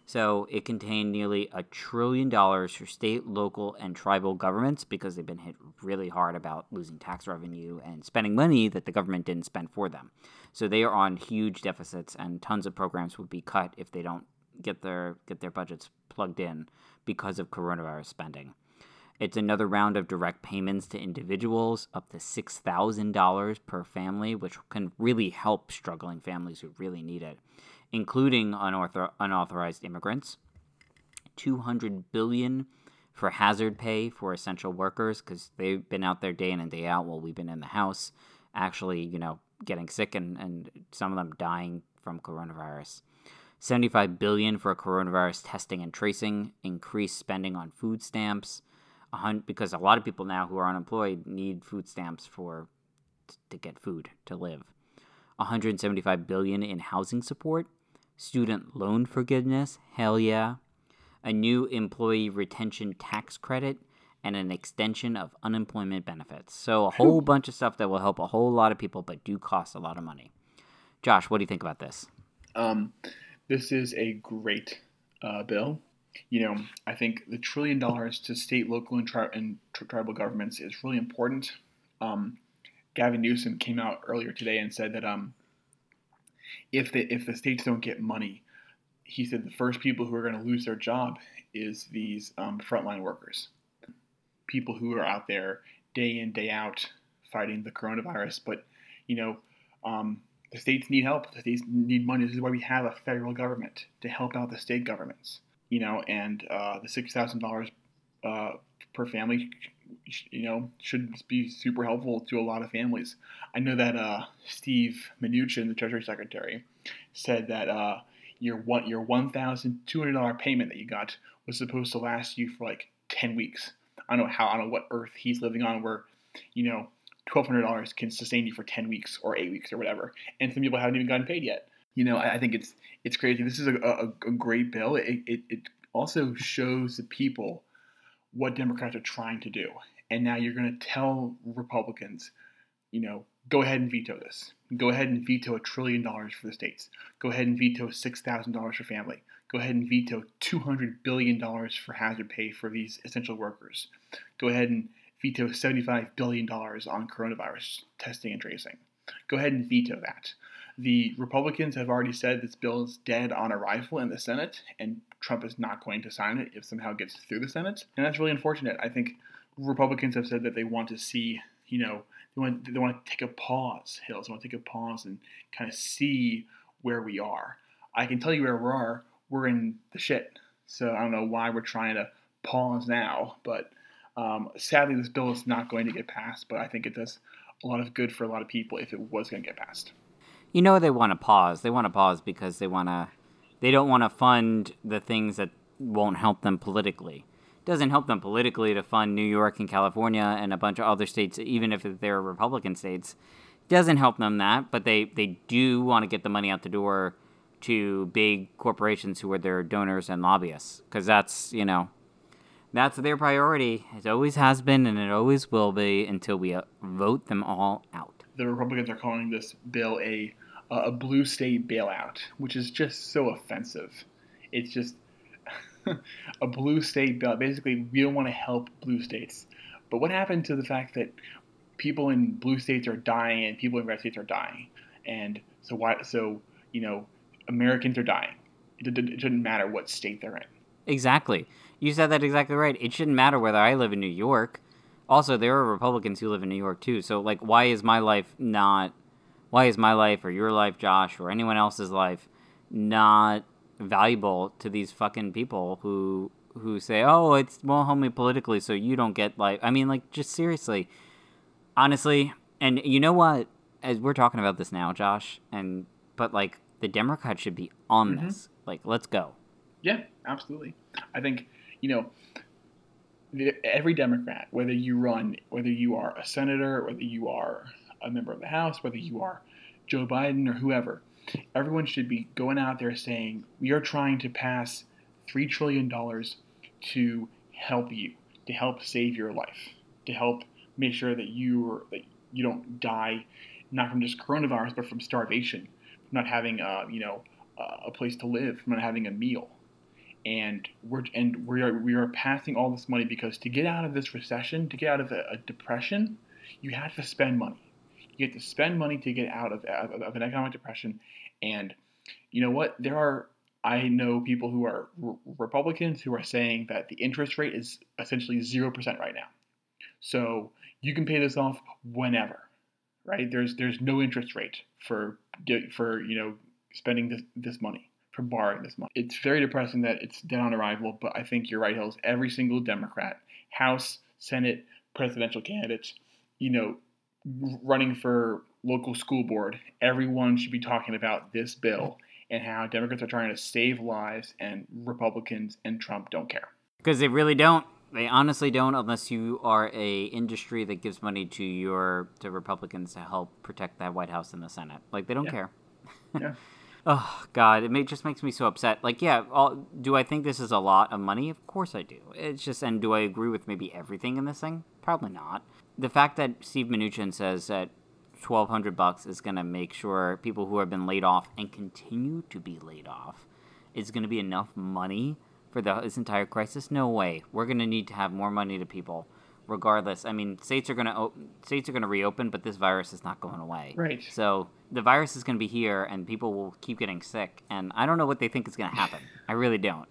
So it contained nearly a trillion dollars for state, local, and tribal governments because they've been hit really hard about losing tax revenue and spending money that the government didn't spend for them. So they are on huge deficits, and tons of programs would be cut if they don't get their get their budgets plugged in because of coronavirus spending. It's another round of direct payments to individuals, up to six thousand dollars per family, which can really help struggling families who really need it including unauthor- unauthorized immigrants. 200 billion for hazard pay for essential workers because they've been out there day in and day out while we've been in the house actually you know getting sick and, and some of them dying from coronavirus 75 billion for coronavirus testing and tracing increased spending on food stamps a hun- because a lot of people now who are unemployed need food stamps for to get food to live. 175 billion in housing support student loan forgiveness hell yeah. A new employee retention tax credit and an extension of unemployment benefits. So a whole bunch of stuff that will help a whole lot of people but do cost a lot of money. Josh what do you think about this? Um, this is a great uh, bill. You know, I think the trillion dollars to state, local, and, tri- and tri- tribal governments is really important. Um, Gavin Newsom came out earlier today and said that um, if the if the states don't get money, he said the first people who are going to lose their job is these um, frontline workers, people who are out there day in day out fighting the coronavirus. But you know, um, the states need help. The states need money. This is why we have a federal government to help out the state governments. You know, and uh, the six thousand dollars uh, per family, you know, should be super helpful to a lot of families. I know that uh, Steve Mnuchin, the Treasury Secretary, said that uh, your one your one thousand two hundred dollar payment that you got was supposed to last you for like ten weeks. I don't know how I don't know what earth he's living on where, you know, twelve hundred dollars can sustain you for ten weeks or eight weeks or whatever, and some people haven't even gotten paid yet. You know, I, I think it's it's crazy. This is a, a, a great bill. It, it it also shows the people what Democrats are trying to do, and now you're going to tell Republicans, you know, go ahead and veto this. Go ahead and veto a trillion dollars for the states. Go ahead and veto $6,000 for family. Go ahead and veto $200 billion for hazard pay for these essential workers. Go ahead and veto $75 billion on coronavirus testing and tracing. Go ahead and veto that. The Republicans have already said this bill is dead on arrival in the Senate, and Trump is not going to sign it if somehow it gets through the Senate. And that's really unfortunate. I think Republicans have said that they want to see, you know, they want, they want to take a pause, Hills. They want to take a pause and kind of see where we are. I can tell you where we are. We're in the shit. So I don't know why we're trying to pause now, but um, sadly, this bill is not going to get passed. But I think it does a lot of good for a lot of people if it was going to get passed. You know they want to pause. They want to pause because they want to. They don't want to fund the things that won't help them politically doesn't help them politically to fund New York and California and a bunch of other states, even if they're Republican states. Doesn't help them that, but they, they do want to get the money out the door to big corporations who are their donors and lobbyists, because that's you know, that's their priority. It always has been, and it always will be until we uh, vote them all out. The Republicans are calling this bill a a blue state bailout, which is just so offensive. It's just a blue state bill. Basically, we don't want to help blue states. But what happened to the fact that people in blue states are dying and people in red states are dying? And so why? So you know, Americans are dying. It, it, it doesn't matter what state they're in. Exactly. You said that exactly right. It shouldn't matter whether I live in New York. Also, there are Republicans who live in New York too. So, like, why is my life not? Why is my life or your life, Josh, or anyone else's life not valuable to these fucking people who who say, "Oh, it's won't help me politically, so you don't get like." I mean, like, just seriously, honestly, and you know what? As we're talking about this now, Josh, and but like the Democrats should be on mm-hmm. this. Like, let's go. Yeah, absolutely. I think you know every Democrat, whether you run, whether you are a senator, whether you are a member of the House, whether you are Joe Biden or whoever, everyone should be going out there saying, we are trying to pass $3 trillion to help you, to help save your life, to help make sure that you, are, that you don't die, not from just coronavirus, but from starvation, from not having, uh, you know, a place to live, from not having a meal. And we're and we are we are passing all this money because to get out of this recession, to get out of a, a depression, you have to spend money. You have to spend money to get out of, of, of an economic depression. And you know what? There are, I know people who are r- Republicans who are saying that the interest rate is essentially 0% right now. So you can pay this off whenever, right? There's there's no interest rate for for you know spending this this money for borrowing this money. It's very depressing that it's dead on arrival, but I think you're right, Hills. Every single Democrat, House, Senate, presidential candidates, you know, running for local school board, everyone should be talking about this bill and how Democrats are trying to save lives and Republicans and Trump don't care. Because they really don't. They honestly don't unless you are a industry that gives money to your to Republicans to help protect that White House and the Senate. Like they don't yeah. care. yeah. Oh God, it may, just makes me so upset. Like, yeah, all, do I think this is a lot of money? Of course I do. It's just, and do I agree with maybe everything in this thing? Probably not the fact that Steve Mnuchin says that twelve hundred bucks is going to make sure people who have been laid off and continue to be laid off is going to be enough money for the, this entire crisis. No way. We're going to need to have more money to people, regardless. I mean, states are going to states are going to reopen, but this virus is not going away. Right. So the virus is going to be here, and people will keep getting sick. And I don't know what they think is going to happen. I really don't.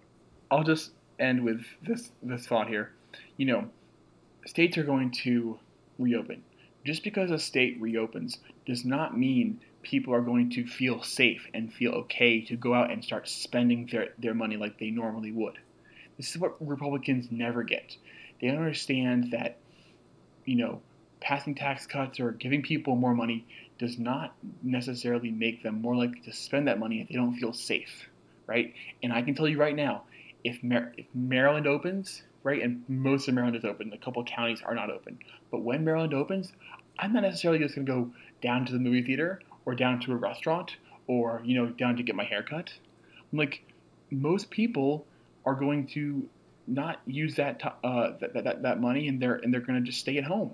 I'll just end with this this thought here. You know, states are going to reopen. Just because a state reopens does not mean people are going to feel safe and feel okay to go out and start spending their, their money like they normally would. This is what Republicans never get. They don't understand that, you know, passing tax cuts or giving people more money does not necessarily make them more likely to spend that money if they don't feel safe, right? And I can tell you right now, if, Mar- if Maryland opens, right? And most of Maryland is open. A couple counties are not open. But when Maryland opens, I'm not necessarily just going to go down to the movie theater or down to a restaurant or you know down to get my hair cut. I'm like most people are going to not use that, uh, that, that, that money and they're and they're going to just stay at home.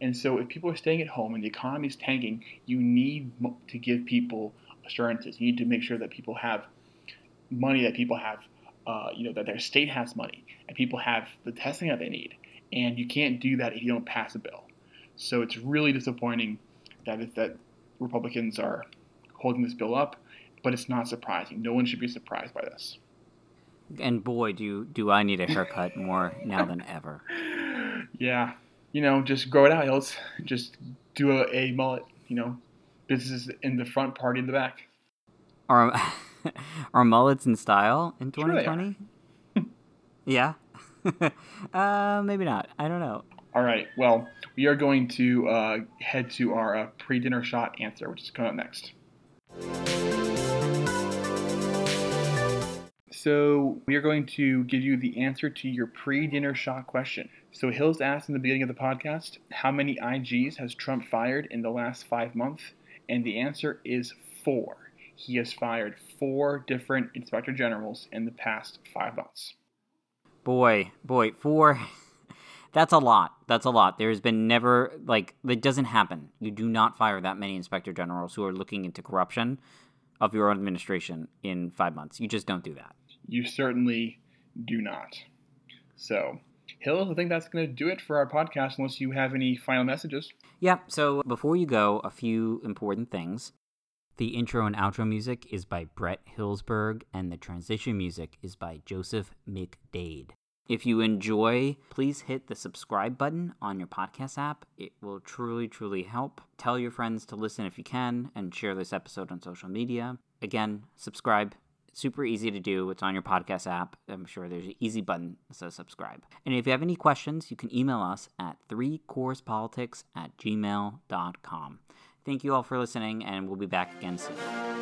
And so, if people are staying at home and the economy is tanking, you need to give people assurances. You need to make sure that people have money, that people have, uh, you know, that their state has money, and people have the testing that they need. And you can't do that if you don't pass a bill. So it's really disappointing that that Republicans are holding this bill up, but it's not surprising. No one should be surprised by this. And boy, do do I need a haircut more now than ever. Yeah, you know, just grow it out, Hills. Just do a, a mullet. You know, businesses in the front, party in the back. Are are mullets in style in 2020? Sure yeah. uh, maybe not. I don't know. All right. Well, we are going to uh, head to our uh, pre-dinner shot answer, which is coming up next. So we are going to give you the answer to your pre-dinner shot question. So Hills asked in the beginning of the podcast, how many IGs has Trump fired in the last five months? And the answer is four. He has fired four different inspector generals in the past five months. Boy, boy, four. That's a lot. That's a lot. There's been never, like, it doesn't happen. You do not fire that many inspector generals who are looking into corruption of your own administration in five months. You just don't do that. You certainly do not. So, Hill, I think that's going to do it for our podcast, unless you have any final messages. Yeah, so before you go, a few important things. The intro and outro music is by Brett Hillsberg, and the transition music is by Joseph McDade. If you enjoy, please hit the subscribe button on your podcast app. It will truly, truly help. Tell your friends to listen if you can, and share this episode on social media. Again, subscribe. super easy to do. It's on your podcast app. I'm sure there's an easy button that says subscribe. And if you have any questions, you can email us at 3coursepolitics at gmail.com. Thank you all for listening, and we'll be back again soon.